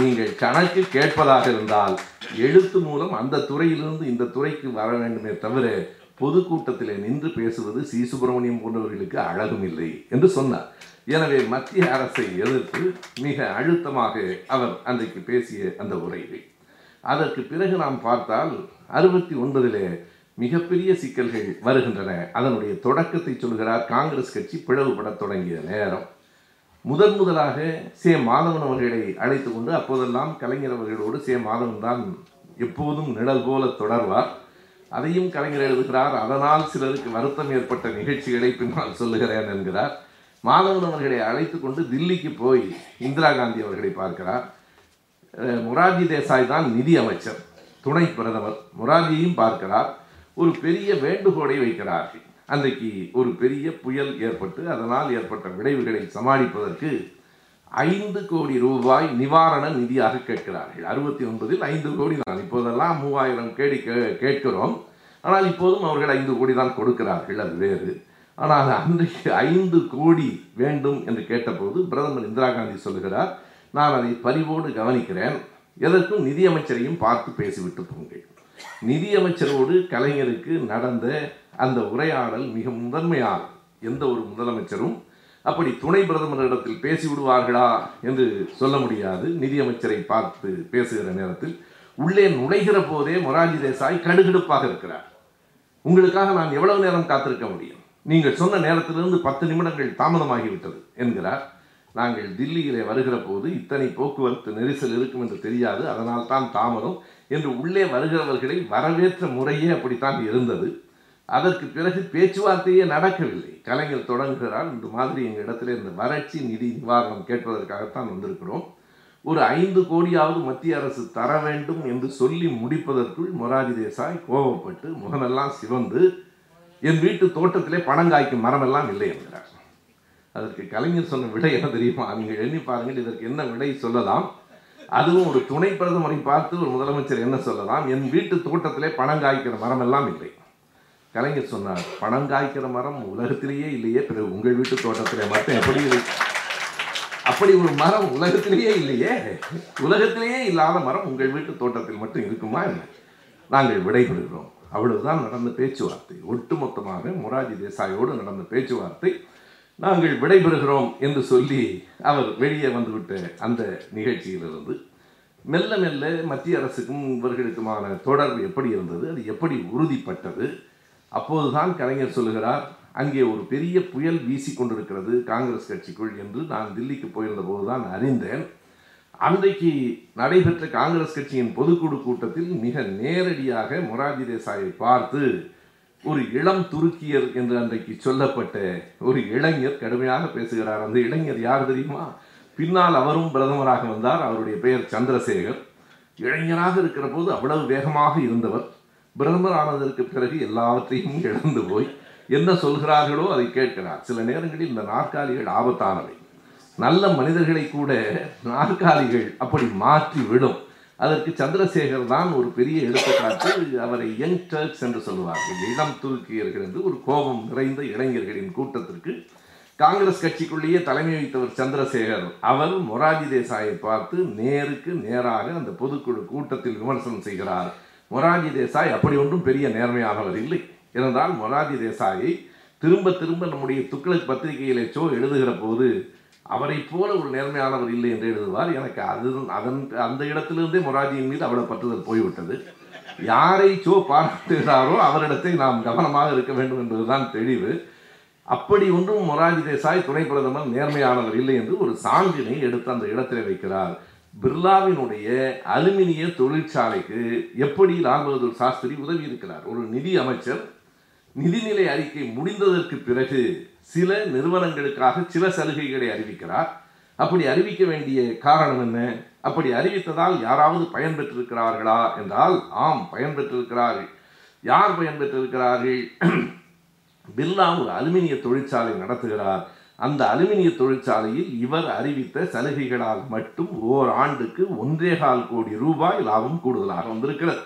நீங்கள் கணக்கு கேட்பதாக இருந்தால் எழுத்து மூலம் அந்த துறையிலிருந்து இந்த துறைக்கு வர வேண்டுமே தவிர பொதுக்கூட்டத்திலே நின்று பேசுவது சி. சுப்பிரமணியம் போன்றவர்களுக்கு அழகும் இல்லை என்று சொன்னார். எனவே மத்திய அரசை எதிர்த்து மிக அழுத்தமாக அவர் அன்றைக்கு பேசிய அந்த உரையை. அதற்கு பிறகு நாம் பார்த்தால் அறுபத்தி ஒன்பதிலே மிகப்பெரிய சிக்கல்கள் வருகின்றன. அதனுடைய தொடக்கத்தை சொல்கிறார் காங்கிரஸ் கட்சி பிளவுபட தொடங்கிய நேரம். முதன் முதலாக சே. மாதவன் அவர்களை அழைத்து கொண்டு அப்போதெல்லாம் கலைஞர் அவர்களோடு சே. மாதவன் தான் எப்போதும் நிழல் போல தொடர்வார். அதையும் கலைஞர் எழுதுகிறார். அதனால் சிலருக்கு வருத்தம் ஏற்பட்ட நிகழ்ச்சிகளை பின்னால் சொல்லுகிறேன் என்கிறார். மாதவன் அவர்களை அழைத்து கொண்டு தில்லிக்கு போய் இந்திரா காந்தி அவர்களை பார்க்கிறார். அஹ் தேசாய் தான் நிதி அமைச்சர் துணை பிரதமர். மொரார்ஜியையும் பார்க்கிறார். ஒரு பெரிய வேண்டுகோளை வைக்கிறார்கள். அன்றைக்கு ஒரு பெரிய புயல் ஏற்பட்டு அதனால் ஏற்பட்ட விளைவுகளை சமாளிப்பதற்கு ஐந்து கோடி ரூபாய் நிவாரண நிதியாக கேட்கிறார்கள். அறுபத்தி ஒன்பதில் ஐந்து கோடி தான். இப்போதெல்லாம் மூவாயிரம் கேடி கே- கேட்கிறோம். ஆனால் இப்போதும் அவர்கள் ஐந்து கோடி தான் கொடுக்கிறார்கள். அது வேறு. ஆனால் அன்றைக்கு ஐந்து கோடி வேண்டும் என்று கேட்டபோது பிரதமர் இந்திரா காந்தி சொல்லுகிறார் நான் அதை பரிவோடு கவனிக்கிறேன். எதற்கும் நிதியமைச்சரையும் பார்த்து பேசிவிட்டு போங்கள். நிதியமைச்சரோடு கலைஞருக்கு நடந்த அந்த உரையாடல் மிக முதன்மையாக எந்த ஒரு முதலமைச்சரும் அப்படி துணை பிரதமரிடத்தில் பேசி விடுவார்களா என்று சொல்ல முடியாது. நிதியமைச்சரை பார்த்து பேசுகிற நேரத்தில் உள்ளே நுழைகிற போதே மொராஜி தேசாய் கடுகடுப்பாக இருக்கிறார். உங்களுக்காக நான் எவ்வளவு நேரம் காத்திருக்க முடியும்? நீங்கள் சொன்ன நேரத்திலிருந்து பத்து நிமிடங்கள் தாமதமாகிவிட்டது என்கிறார். நாங்கள் தில்லியிலே வருகிற போது இத்தனை போக்குவரத்து நெரிசல் இருக்கும் என்று தெரியாது. அதனால் தான் தாமதம் என்று உள்ளே வருகிறவர்களை வரவேற்ற முறையே அப்படித்தான் இருந்தது. அதற்கு பிறகு பேச்சுவார்த்தையே நடக்கவில்லை. கலைஞர் தொடங்குகிறார். இந்த மாதிரி எங்கள் இடத்துல இந்த வறட்சி நிதி நிவாரணம் கேட்பதற்காகத்தான் வந்திருக்கிறோம். ஒரு ஐந்து கோடியாவது மத்திய அரசு தர வேண்டும் என்று சொல்லி முடிப்பதற்குள் மொராஜி தேசாய் கோபப்பட்டு முகமெல்லாம் சிவந்து என் வீட்டு தோட்டத்திலே பணங்காய்க்கும் மரமெல்லாம் இல்லை என்கிறார். அதற்கு கலைஞர் சொன்ன விடை என்ன தெரியுமா? நீங்கள் எண்ணி பாருங்கள் இதற்கு என்ன விடை சொல்லலாம்? அதுவும் ஒரு துணை பிரதமரை பார்த்து ஒரு முதலமைச்சர் என்ன சொல்லலாம்? என் வீட்டு தோட்டத்திலே பணங்காய்க்கிற காய்க்கிற மரமெல்லாம் இல்லை. கலைஞர் சொன்னார் பணங்காய்க்கிற மரம் உலகத்திலேயே இல்லையே பிறகு உங்கள் வீட்டு தோட்டத்திலே மட்டும் எப்படி அப்படி ஒரு மரம் உலகத்திலேயே இல்லையே உலகத்திலேயே இல்லாத மரம் உங்கள் வீட்டு தோட்டத்தில் மட்டும் இருக்குமா என்ன? நாங்கள் விடைபெறுகிறோம். அவ்வளவுதான் நடந்த பேச்சுவார்த்தை. ஒட்டுமொத்தமாக மொராஜி தேசாயோடு நடந்த பேச்சுவார்த்தை. நாங்கள் விடைபெறுகிறோம் என்று சொல்லி அவர் வெளியே வந்துவிட்ட அந்த நிகழ்ச்சியிலிருந்து மெல்ல மெல்ல மத்திய அரசுக்கும் இவர்களுக்குமான தொடர்பு எப்படி இருந்தது? அது எப்படி உறுதிப்பட்டது? அப்போதுதான் கலைஞர் சொல்லுகிறார் அங்கே ஒரு பெரிய புயல் வீசி கொண்டிருக்கிறது காங்கிரஸ் கட்சிக்குள் என்று நான் தில்லிக்கு போயிருந்த போதுதான் அறிந்தேன். அன்றைக்கு நடைபெற்ற காங்கிரஸ் கட்சியின் பொதுக்குழு கூட்டத்தில் மிக நேரடியாக மொராஜி தேசாயை பார்த்து ஒரு இளம் துருக்கியர் என்று அன்றைக்கு சொல்லப்பட்ட ஒரு இளைஞர் கடுமையாக பேசுகிறார். அந்த இளைஞர் யார் தெரியுமா? பின்னால் அவரும் பிரதமராக வந்தார். அவருடைய பெயர் சந்திரசேகர். இளைஞராக இருக்கிற போது அவ்வளவு வேகமாக இருந்தவர். பிரதமர் ஆனதற்கு பிறகு எல்லாவற்றையும் இழந்து போய் என்ன சொல்கிறார்களோ அதை கேட்கிறார். சில நேரங்களில் இந்த நாற்காலிகள் ஆபத்தானவை. நல்ல மனிதர்களை கூட நாற்காலிகள் அப்படி மாற்றி விடும். அதற்கு சந்திரசேகர் தான் ஒரு பெரிய எடுத்துக்காட்டு. அவரை யங் டர்க்ஸ் என்று சொல்லுவார்கள். இளம் துருக்கியர்கள் என்று ஒரு கோபம் நிறைந்த இளைஞர்களின் கூட்டத்திற்கு காங்கிரஸ் கட்சிக்குள்ளேயே தலைமை வைத்தவர் சந்திரசேகர். அவர் மொராஜி தேசாயை பார்த்து நேருக்கு நேராக அந்த பொதுக்குழு கூட்டத்தில் விமர்சனம் செய்கிறார். மொராஜி தேசாய் அப்படி ஒன்றும் பெரிய நேர்மையானவர் இல்லை. இருந்தால் மொராஜி தேசாயை திரும்ப திரும்ப நம்முடைய துக்ளக் பத்திரிகையிலே சோ எழுதுகிற போது அவரை போல ஒரு நேர்மையானவர் இல்லை என்று எழுதுவார். எனக்கு அது அதன் அந்த இடத்திலிருந்தே மொராஜியின் மீது அவ்வளவு பற்றுதல் போய்விட்டது. யாரை சோ பாராட்டுகிறாரோ அவரிடத்தை நாம் கவனமாக இருக்க வேண்டும் என்பதுதான் தெளிவு. அப்படி ஒன்றும் மொராஜி தேசாய் துணை பிரதமர் நேர்மையானவர் இல்லை என்று ஒரு சான்றினை எடுத்து அந்த இடத்திலே வைக்கிறார். பிர்லாவினுடைய அலுமினிய தொழிற்சாலைக்கு எப்படி லால் பகதூர் சாஸ்திரி உதவி இருக்கிறார்? ஒரு நிதி அமைச்சர் நிதிநிலை அறிக்கை முடிந்ததற்கு பிறகு சில நிறுவனங்களுக்காக சில சலுகைகளை அறிவிக்கிறார். அப்படி அறிவிக்க வேண்டிய காரணம் என்ன? அப்படி அறிவித்ததால் யாராவது பயன்பெற்றிருக்கிறார்களா என்றால் ஆம் பயன்பெற்றிருக்கிறார்கள். யார் பயன்பெற்றிருக்கிறார்கள்? பிர்லா ஒரு அலுமினிய தொழிற்சாலை நடத்துகிறார். அந்த அலுமினிய தொழிற்சாலையில் இவர் அறிவித்த சலுகைகளால் மட்டும் ஓர் ஆண்டுக்கு ஒன்றே கால் கோடி ரூபாய் லாபம் கூடுதலாக வந்திருக்கிறது.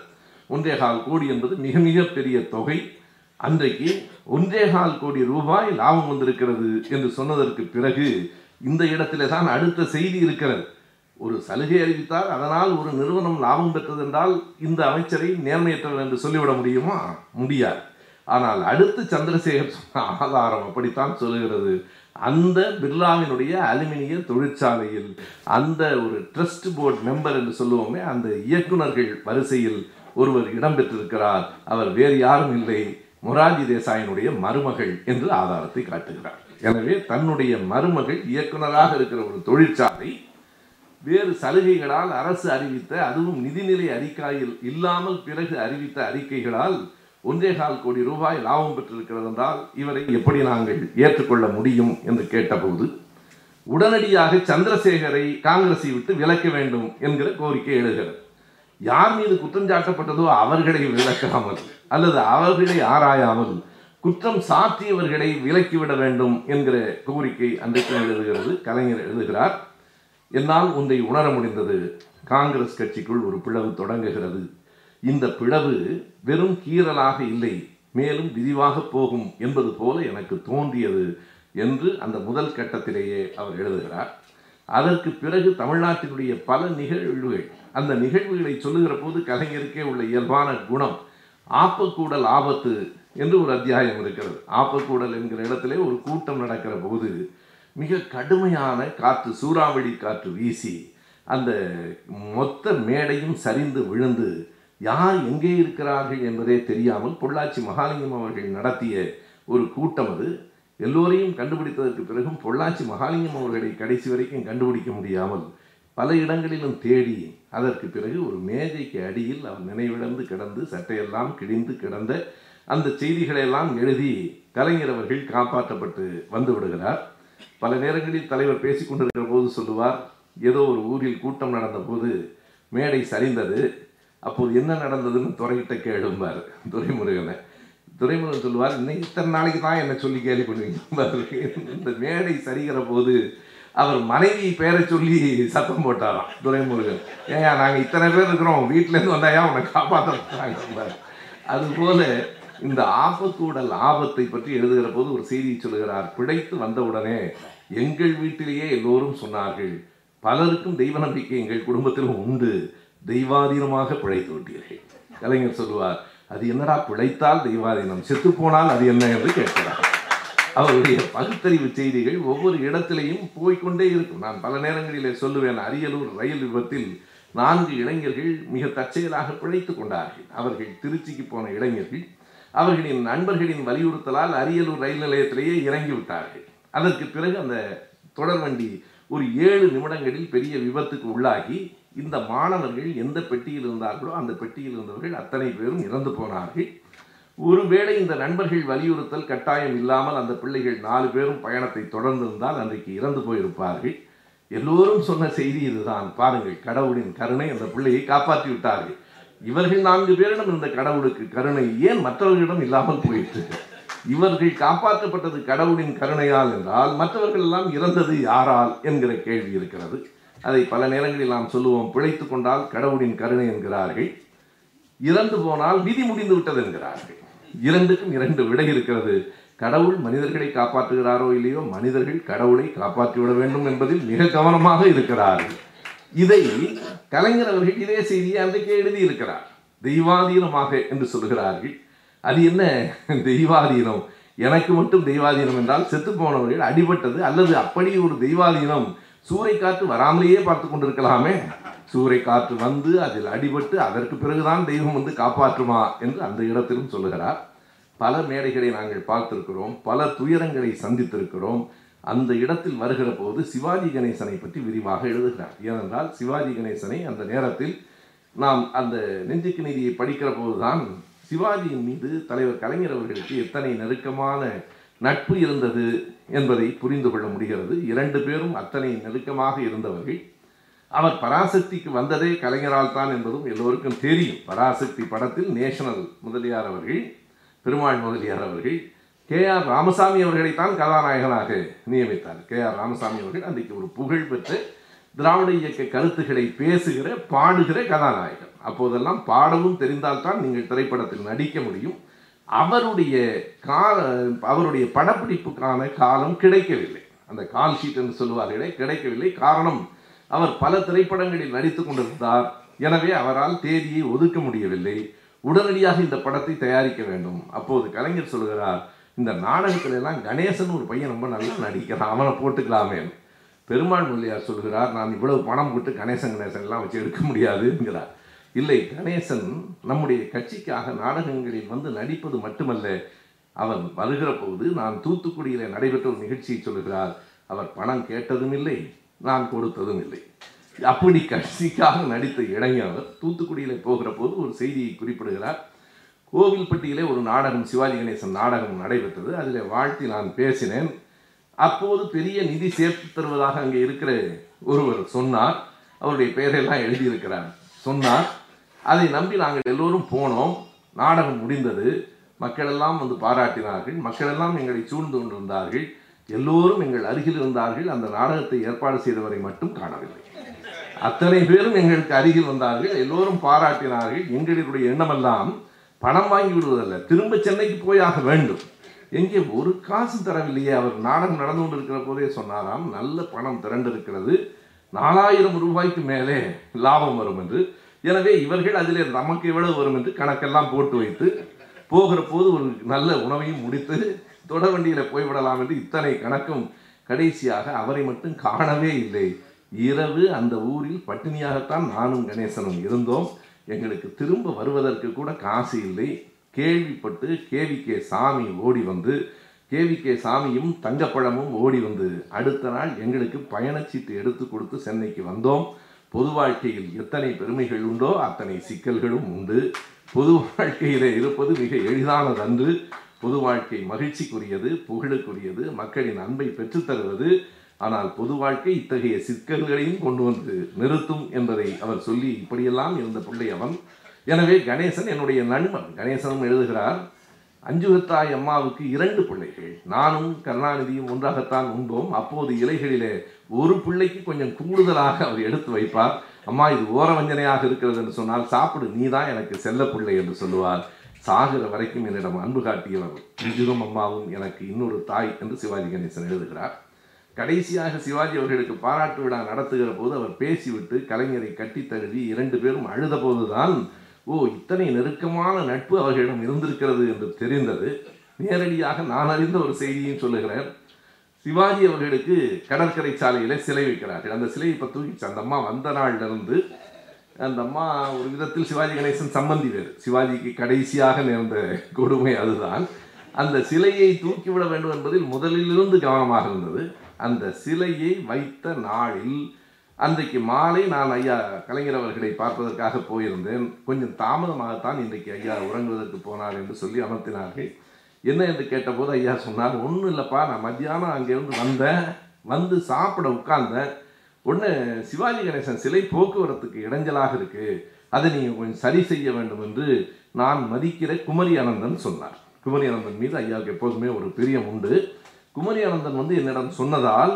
ஒன்றே கால் கோடி என்பது மிக மிக பெரிய தொகை. அன்றைக்கு ஒன்றே கால் கோடி ரூபாய் லாபம் வந்திருக்கிறது என்று சொன்னதற்கு பிறகு இந்த இடத்திலே தான் அடுத்த செய்தி இருக்கிறது. ஒரு சலுகை அறிவித்தால் அதனால் ஒரு நிறுவனம் லாபம் பெற்றது என்றால் இந்த அமைச்சரை நேர்மையற்றவர் என்று சொல்லிவிட முடியுமா? முடியாது. ஆனால் அடுத்து சந்திரசேகர் சொன்ன ஆதாரம் அப்படித்தான் சொல்லுகிறது. அந்த பிர்லாவினுடைய அலுமினிய தொழிற்சாலையில் அந்த ஒரு ட்ரஸ்ட் போர்டு மெம்பர் என்று சொல்லுவோமே அந்த இயக்குனர்கள் வரிசையில் ஒருவர் இடம்பெற்றிருக்கிறார் அவர் வேறு யாரும் இல்லை. மொராஜி தேசாயினுடைய மருமகள் என்று ஆதாரத்தை காட்டுகிறார். எனவே தன்னுடைய மருமகள் இயக்குனராக இருக்கிற ஒரு தொழிற்சாலை வேறு சலுகைகளால் அரசு அறிவித்த அதுவும் நிதிநிலை அறிக்கையில் இல்லாமல் பிறகு அறிவித்த அறிக்கைகளால் ஒன்றேகால் கோடி ரூபாய் லாபம் பெற்றிருக்கிறது என்றால் இவரை எப்படி நாங்கள் ஏற்றுக்கொள்ள முடியும் என்று கேட்டபோது உடனடியாக சந்திரசேகரை காங்கிரஸை விட்டு விலக்க வேண்டும் என்கிற கோரிக்கை எழுகிறது. யார் மீது குற்றம் சாட்டப்பட்டதோ அவர்களை விலக்காமல் அல்லது அவர்களை ஆராயாமல் குற்றம் சாட்டியவர்களை விலக்கிவிட வேண்டும் என்கிற கோரிக்கை அன்றைக்கு எழுதுகிறது கலைஞர் எழுதுகிறார் என்னால் உன்னை உணர முடிந்தது. காங்கிரஸ் கட்சிக்குள் ஒரு பிளவு தொடங்குகிறது. இந்த பிளவு வெறும் கீறலாக இல்லை மேலும் விரிவாக போகும் என்பது போல எனக்கு தோன்றியது என்று அந்த முதல் கட்டத்திலேயே அவர் எழுதுகிறார். அதற்கு பிறகு தமிழ்நாட்டினுடைய பல நிகழ்வுகள் அந்த நிகழ்வுகளை சொல்லுகிற போது கலைஞருக்கே உள்ள இயல்பான குணம் ஆப்பக்கூடல் ஆபத்து என்று ஒரு அத்தியாயம் இருக்கிறது. ஆப்பக்கூடல் என்கிற இடத்திலே ஒரு கூட்டம் நடக்கிற போது மிக கடுமையான காற்று சூறாவளி காற்று வீசி அந்த மொத்த மேடையும் சரிந்து விழுந்து யார் எங்கே இருக்கிறார்கள் என்பதே தெரியாமல் பொள்ளாச்சி மகாலிங்கம் அவர்கள் நடத்திய ஒரு கூட்டம் அது. எல்லோரையும் கண்டுபிடித்ததற்கு பிறகும் பொள்ளாச்சி மகாலிங்கம் அவர்களை கடைசி வரைக்கும் கண்டுபிடிக்க முடியாமல் பல இடங்களிலும் தேடி அதற்கு பிறகு ஒரு மேஜைக்கு அடியில் அவர் நினைவிழந்து கிடந்து சட்டையெல்லாம் கிழிந்து கிடந்த அந்த செய்திகளையெல்லாம் எழுதி கலைஞர் அவர்கள் காப்பாற்றப்பட்டு வந்து விடுகிறார். பல நேரங்களில் தலைவர் பேசிக்கொண்டிருக்கிற போது சொல்லுவார் ஏதோ ஒரு ஊரில் கூட்டம் நடந்த போது மேடை சரிந்தது. அப்போது என்ன நடந்ததுன்னு துறையிட்ட கேளும்பார் துரைமுருகனை. துரைமுருகன் சொல்லுவார் இன்னும் இத்தனை நாளைக்கு தான் என்னை சொல்லி கேள்வி பண்ணுவீங்க இந்த மேடை சரிகிற போது அவர் மனைவி பேரை சொல்லி சத்தம் போட்டாராம் துரைமுருகன். ஏயா நாங்கள் இத்தனை பேர் இருக்கிறோம் வீட்டிலேருந்து வந்தாயா உன்னை காப்பாற்றாங்க அதுபோல இந்த ஆபத்தூடல் ஆபத்தை பற்றி எழுதுகிற போது ஒரு செய்தி சொல்கிறார் பிழைத்து வந்தவுடனே எங்கள் வீட்டிலேயே எல்லோரும் சொன்னார்கள் பலருக்கும் தெய்வ நம்பிக்கை எங்கள் குடும்பத்திலும் உண்டு. தெய்வாதீனமாக பிழைத்து விட்டீர்கள். கலைஞர் சொல்லுவார் அது என்னடா பிழைத்தால் தெய்வாதீனம்? செத்துப்போனால் அது என்ன? என்று கேட்கிறார். அவருடைய பகுத்தறிவு செய்திகள் ஒவ்வொரு இடத்திலையும் போய்கொண்டே இருக்கும். நான் பல நேரங்களிலே சொல்லுவேன் அரியலூர் ரயில் விபத்தில் நான்கு இளைஞர்கள் மிக தற்செயலாக பிழைத்து கொண்டார்கள். அவர்கள் திருச்சிக்கு போன இளைஞர்கள் அவர்களின் நண்பர்களின் வலியுறுத்தலால் அரியலூர் ரயில் நிலையத்திலேயே இறங்கி விட்டார்கள். அதற்கு பிறகு அந்த தொடர்வண்டி ஒரு ஏழு நிமிடங்களில் பெரிய விபத்துக்கு உள்ளாகி இந்த மாணவர்கள் எந்த பெட்டியில் இருந்தார்களோ அந்த பெட்டியில் இருந்தவர்கள் அத்தனை பேரும் இறந்து போனார்கள். ஒருவேளை இந்த நண்பர்கள் வலியுறுத்தல் கட்டாயம் இல்லாமல் அந்த பிள்ளைகள் நாலு பேரும் பயணத்தை தொடர்ந்திருந்தால் அன்றைக்கு இறந்து போயிருப்பார்கள். எல்லோரும் சொன்ன செய்தி இதுதான். பாருங்கள் கடவுளின் கருணை அந்த பிள்ளையை காப்பாற்றி விட்டார்கள். இவர்கள் நான்கு பேரிடம் இருந்த கடவுளுக்கு கருணை ஏன் மற்றவர்களிடம் இல்லாமல் போயிற்று? இவர்கள் காப்பாற்றப்பட்டது கடவுளின் கருணையால் என்றால் மற்றவர்கள் எல்லாம் இறந்தது யாரால் என்கிற கேள்வி இருக்கிறது. அதை பல நேரங்களில் நாம் சொல்லுவோம் பிழைத்து கொண்டால் கடவுளின் கருணை என்கிறார்கள். இறந்து போனால் விதி முடிந்து விட்டது என்கிறார்கள். இரண்டுக்கும் இரண்டு விடை இருக்கிறது. கடவுள் மனிதர்களை காப்பாற்றுகிறாரோ இல்லையோ மனிதர்கள் கடவுளை காப்பாற்றிவிட வேண்டும் என்பதில் மிக கவனமாக இருக்கிறார்கள் இதை கலைஞர் அவர்கள் இதே செய்தியை அன்றைக்கே எழுதியிருக்கிறார். தெய்வாதீனமாக என்று சொல்கிறார்கள். அது என்ன? தெய்வாதீனம். எனக்கு மட்டும் தெய்வாதீனம் என்றால் செத்து போனவர்கள் அடிபட்டது அல்லது அப்படி ஒரு தெய்வாதீனம். சூறை காற்று வராமலேயே பார்த்து கொண்டிருக்கலாமே. சூறை காற்று வந்து அதில் அடிபட்டு அதற்கு பிறகுதான் தெய்வம் வந்து காப்பாற்றுமா என்று அந்த இடத்திலும் சொல்லுகிறார். பல மேடைகளை நாங்கள் பார்த்திருக்கிறோம் பல துயரங்களை சந்தித்திருக்கிறோம். அந்த இடத்தில் வருகிற போது சிவாஜி கணேசனை பற்றி விரிவாக எழுதுகிறார். ஏனென்றால் சிவாஜி கணேசனை அந்த நேரத்தில் நாம் அந்த நெஞ்சுக்கு நீதியை படிக்கிற போதுதான் சிவாஜியின் மீது தலைவர் கலைஞர் அவர்களுக்கு எத்தனை நெருக்கமான நட்பு இருந்தது என்பதை புரிந்து கொள்ள முடிகிறது. இரண்டு பேரும் அத்தனை நெருக்கமாக இருந்தவர்கள். அவர் பராசக்திக்கு வந்ததே கலைஞரால் தான் என்பதும் எல்லோருக்கும் தெரியும். பராசக்தி படத்தில் நேஷனல் முதலியார் அவர்கள் பெருமாள் முதலியார் அவர்கள் கே ஆர் ராமசாமி அவர்களைத்தான் கதாநாயகனாக நியமித்தார். கே ஆர் ராமசாமி அவர்கள் அன்றைக்கு ஒரு புகழ்பெற்ற திராவிட இயக்க கருத்துக்களை பேசுகிற பாடுகிற கதாநாயகன். அப்போதெல்லாம் பாடவும் தெரிந்தால்தான் நீங்கள் திரைப்படத்தில் நடிக்க முடியும். அவருடைய கால அவருடைய படப்பிடிப்புக்கான காலம் கிடைக்கவில்லை. அந்த கால் ஷீட் என்று சொல்லுவார்களே கிடைக்கவில்லை. காரணம் அவர் பல திரைப்படங்களில் நடித்து கொண்டிருந்தார். எனவே அவரால் தேதியை ஒதுக்க முடியவில்லை. உடனடியாக இந்த படத்தை தயாரிக்க வேண்டும். அப்போது கலைஞர் சொல்கிறார் இந்த நாடகத்துல எல்லாம் கணேசன் ஒரு பையன் ரொம்ப நல்லா நடிக்கிறான். அவனை போட்டுக்கலாமே. பெருமாள் முதலியார் சொல்கிறார் நான் இவ்வளவு பணம் போட்டு கணேசன் கணேசன் எல்லாம் வச்சு எடுக்க முடியாது. என்கிறார். இல்லை கணேசன் நம்முடைய கட்சிக்காக நாடகங்களில் வந்து நடிப்பது மட்டுமல்ல அவன் வருகிற போது நான் தூத்துக்குடியில் நடைபெற்ற ஒரு நிகழ்ச்சியை சொல்லுகிறார். அவர் பணம் கேட்டதும் இல்லை நான் கொடுத்ததும் இல்லை. அப்படி கட்சிக்காக நடித்த இளைஞர் தூத்துக்குடியில் போகிற போது ஒரு செய்தியை குறிப்பிடுகிறார். கோவில்பட்டியிலே ஒரு நாடகம் சிவாஜி கணேசன் நாடகம் நடைபெற்றது. அதில் வாழ்த்தி நான் பேசினேன். அப்போது பெரிய நிதி சேர்த்து தருவதாக அங்கே இருக்கிற ஒருவர் சொன்னார். அவருடைய பெயரெல்லாம் எழுதியிருக்கிறார். சொன்னார் அதை நம்பி நாங்கள் எல்லோரும் போனோம். நாடகம் முடிந்தது. மக்களெல்லாம் வந்து பாராட்டினார்கள். மக்களெல்லாம் எங்களை சூழ்ந்து கொண்டிருந்தார்கள். எல்லோரும் எங்கள் அருகில் இருந்தார்கள். அந்த நாடகத்தை ஏற்பாடு செய்தவரை மட்டும் காணவில்லை. அத்தனை பேரும் எங்களுக்கு அருகில் வந்தார்கள். எல்லோரும் பாராட்டினார்கள். எங்களுடைய எண்ணமெல்லாம் பணம் வாங்கி விடுவதல்ல. திரும்ப சென்னைக்கு போய் ஆக வேண்டும். எங்கே ஒரு காசு தரவில்லையே. அவர் நாடகம் நடந்து கொண்டிருக்கிற போதே சொன்னாராம் நல்ல பணம் திரண்டிருக்கிறது. நாலாயிரம் ரூபாய்க்கு மேலே லாபம் வரும் என்று. எனவே இவர்கள் அதிலே நமக்கு எவ்வளவு வரும் என்று கணக்கெல்லாம் போட்டு வைத்து போகிற போது ஒரு நல்ல உணவையும் முடித்து தொடர்வண்டியில் போய்விடலாம் என்று இத்தனை கணக்கும் கடைசியாக அவரை மட்டும் காணவே இல்லை. இரவு அந்த ஊரில் பட்டினியாகத்தான் நானும் கணேசனும் இருந்தோம். எங்களுக்கு திரும்ப வருவதற்கு கூட காசு இல்லை. கேள்விப்பட்டு கேவி கே சாமி ஓடி வந்து கேவி கே சாமியும் தங்கப்பழமும் ஓடி வந்து அடுத்த நாள் எங்களுக்கு பயணச்சீட்டு எடுத்து கொடுத்து சென்னைக்கு வந்தோம். பொது வாழ்க்கையில் எத்தனை பெருமைகள் உண்டோ அத்தனை சிக்கல்களும் உண்டு. பொது வாழ்க்கையில் இருப்பது மிக எளிதானதன்று. பொது வாழ்க்கை மகிழ்ச்சிக்குரியது புகழுக்குரியது மக்களின் அன்பை பெற்றுத்தருவது ஆனால் பொது வாழ்க்கை இத்தகைய சிக்கல்களையும் கொண்டு வந்து நிறுத்தும் என்பதை அவர் சொல்லி இப்படியெல்லாம் இருந்த பிள்ளை அவன். எனவே கணேசன் என்னுடைய நண்பன். கணேசனும் எழுதுகிறார் அஞ்சுகத்தாய் அம்மாவுக்கு இரண்டு பிள்ளைகள். நானும் கருணாநிதியும் ஒன்றாகத்தான் உண்போம் அப்போது இலைகளிலே ஒரு பிள்ளைக்கு கொஞ்சம் கூடுதலாக அவர் எடுத்து வைப்பார். அம்மா இது ஓரவஞ்சனையாக இருக்கிறது என்று சொன்னால் சாப்பிடு நீ தான் எனக்கு செல்ல பிள்ளை என்று சொல்லுவார். சாகிற வரைக்கும் என்னிடம் அன்பு காட்டியவர் அஞ்சுகம் அம்மாவும் எனக்கு இன்னொரு தாய் என்று சிவாஜி கணேசன் எழுதுகிறார். கடைசியாக சிவாஜி அவர்களுக்கு பாராட்டு விழா நடத்துகிற போது அவர் பேசிவிட்டு கலைஞரை கட்டி தழுவி இரண்டு பேரும் அழுத போதுதான் ஓ இத்தனை நெருக்கமான நட்பு அவர்களிடம் இருந்திருக்கிறது என்று தெரிந்தது. நேரடியாக நான் அறிந்த ஒரு செய்தியும் சொல்லுகிறேன். சிவாஜி அவர்களுக்கு கடற்கரை சாலையில் சிலை வைக்கிறார்கள். அந்த சிலையை இப்போ தூக்கிச்சு அந்த அம்மா வந்த நாளிலிருந்து அந்த அம்மா ஒரு விதத்தில் சிவாஜி கணேசன் சம்பந்தி வேறு. சிவாஜிக்கு கடைசியாக நேர்ந்த கொடுமை அதுதான். அந்த சிலையை தூக்கிவிட வேண்டும் என்பதில் முதலிலிருந்து கவனமாக இருந்தது. அந்த சிலையை வைத்த நாளில் அன்றைக்கு மாலை நான் ஐயா கலைஞர் அவர்களை பார்ப்பதற்காக போயிருந்தேன். கொஞ்சம் தாமதமாகத்தான் இன்றைக்கு ஐயா உறங்குவதற்கு போனார் என்று சொல்லி அமர்த்தினார்கள். என்ன என்று கேட்டபோது ஐயா சொன்னார் ஒன்றும் இல்லைப்பா நான் மத்தியானம் அங்கேருந்து வந்தேன் வந்து சாப்பிட உட்கார்ந்தேன். ஒன்று சிவாஜி கணேசன் சிலை போக்குவரத்துக்கு இடைஞ்சலாக இருக்குது அதை நீங்கள் கொஞ்சம் சரி செய்ய வேண்டும் என்று நான் மதிக்கிற குமரி அனந்தன் சொன்னார். குமரி அனந்தன் மீது ஐயாவுக்கு எப்போதுமே ஒரு பிரியம் உண்டு. குமரி அனந்தன் வந்து என்னிடம் சொன்னதால்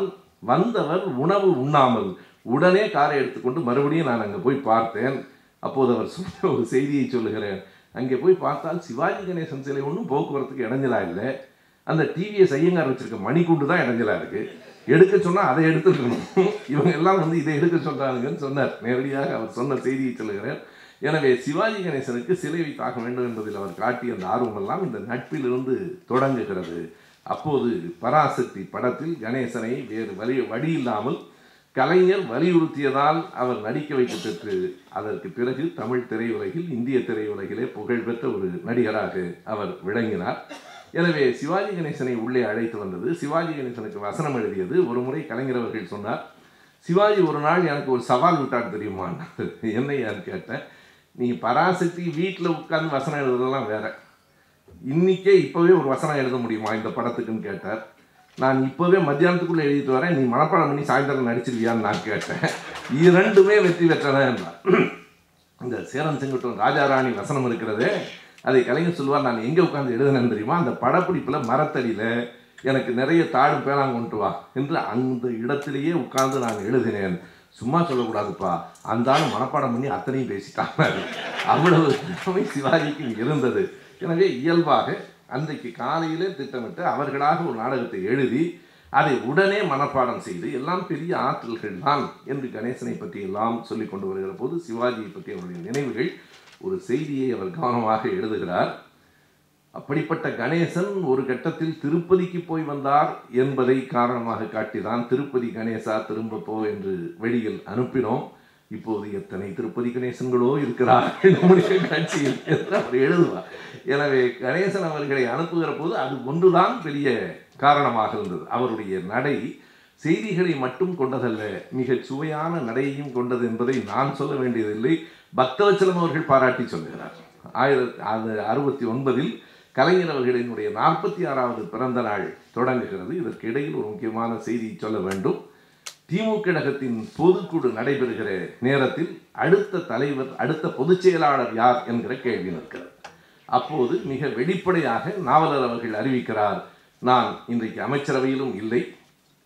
வந்தவர் உணவு உண்ணாமல் உடனே காரை எடுத்துக்கொண்டு மறுபடியும் நான் அங்கே போய் பார்த்தேன். அப்போது அவர் சொன்ன ஒரு செய்தியை சொல்லுகிறேன். அங்கே போய் பார்த்தால் சிவாஜி கணேசன் சிலை ஒன்றும் போக்குவரத்துக்கு இடைஞ்சலா இல்லை. அந்த டிவிஎஸ் ஐயங்கார் வச்சிருக்க மணிக்குண்டு தான் இடைஞ்சலா இருக்கு. எடுக்க சொன்னால் அதை எடுத்துருக்கணும் இவங்க எல்லாம் வந்து இதை எடுக்க சொல்கிறாங்கன்னு சொன்னார். நேரடியாக அவர் சொன்ன செய்தியை சொல்லுகிறேன் எனவே சிவாஜி கணேசனுக்கு சிலை வைத்தாக வேண்டும் என்பதில் அவர் காட்டிய அந்த ஆர்வமெல்லாம் இந்த நட்பிலிருந்து தொடங்குகிறது. அப்போது பராசக்தி படத்தில் கணேசனை வேறு வழி வழி இல்லாமல் கலைஞர் வலியுறுத்தியதால் அவர் நடிக்க வைக்க அதற்கு பிறகு தமிழ் திரையுலகில் இந்திய திரையுலகிலே புகழ்பெற்ற ஒரு நடிகராக அவர் விளங்கினார். எனவே சிவாஜி கணேசனை உள்ளே அழைத்து வந்தது சிவாஜி கணேசனுக்கு வசனம் எழுதியது. ஒரு முறை கலைஞர் அவர்கள் சொன்னார் சிவாஜி ஒரு நாள் எனக்கு ஒரு சவால் விட்டார் தெரியுமா? யார் கேட்டேன் நீ பராசக்தி வீட்டில் உட்கார்ந்து வசனம் எழுதுறதெல்லாம் வேற. இன்றைக்கே இப்போவே ஒரு வசனம் எழுத முடியுமா? இந்த படத்துக்குன்னு கேட்டார். நான் இப்போவே மத்தியானத்துக்குள்ளே எழுதிட்டு வரேன். நீ மனப்பாடம் பண்ணி சாயந்தரம் நடிச்சிருக்கியான்னு நான் கேட்டேன். இரண்டுமே வெற்றி பெற்றன என்றார் இந்த சேரன் செங்குட்டன் ராஜாராணி வசனம் இருக்கிறது. அதை கலைஞர் சொல்லுவார் நான் எங்கே உட்காந்து எழுதினேன் தெரியுமா? அந்த படப்பிடிப்பில் மரத்தடியில் எனக்கு நிறைய தாடும் பேனாங்க கொண்டு வா என்று அந்த இடத்திலேயே உட்கார்ந்து நான் எழுதினேன். சும்மா சொல்லக்கூடாதுப்பா. அந்த ஆள் மனப்பாடம் பண்ணி அத்தனையும் பேசிட்டாங்க அவ்வளவு திறமை சிவாஜிக்கு இருந்தது. எனவே இயல்பாக அன்றைக்கு காலையிலே திட்டமிட்டு அவர்களாக ஒரு நாடகத்தை எழுதி அதை உடனே மனப்பாடம் செய்து எல்லாம் பெரிய ஆற்றல்கள் தான் என்று கணேசனை பற்றி எல்லாம் சொல்லி கொண்டு வருகிற போது சிவாஜியை பற்றி அவருடைய நினைவுகள் ஒரு செய்தியை அவர் கவனமாக எழுதுகிறார். அப்படிப்பட்ட கணேசன் ஒரு கட்டத்தில் திருப்பதிக்கு போய் வந்தார் என்பதை காரணமாக காட்டிதான் திருப்பதி கணேசா திரும்ப போ என்று வெளியில் அனுப்பினோம். இப்போது எத்தனை திருப்பதி கணேசன்களோ இருக்கிறார் நம்முடைய கட்சியில் என்று அவர் எழுதுவார். எனவே கணேசன் அவர்களை அனுப்புகிற போது அது ஒன்றுதான் பெரிய காரணமாக இருந்தது. அவருடைய நடை செய்திகளை மட்டும் கொண்டதல்ல மிகச் சுவையான நடையையும் கொண்டது என்பதை நான் சொல்ல வேண்டியதில்லை. பக்தவச்சலம் அவர்கள் பாராட்டி சொல்லுகிறார். ஆயிரத்தி அது அறுபத்தி ஒன்பதில் கலைஞர் அவர்களினுடைய நாற்பத்தி ஆறாவது பிறந்த நாள் தொடங்குகிறது. இதற்கு இடையில் ஒரு முக்கியமான செய்தி சொல்ல வேண்டும். திமுக கழகத்தின் பொதுக்குழு நடைபெறுகிற நேரத்தில் அடுத்த தலைவர் அடுத்த பொதுச் செயலாளர் யார் என்கிற கேள்வி நிற்கிறது. அப்போது மிக வெளிப்படையாக நாவலர் அவர்கள் அறிவிக்கிறார் நான் இன்றைக்கு அமைச்சரவையிலும் இல்லை.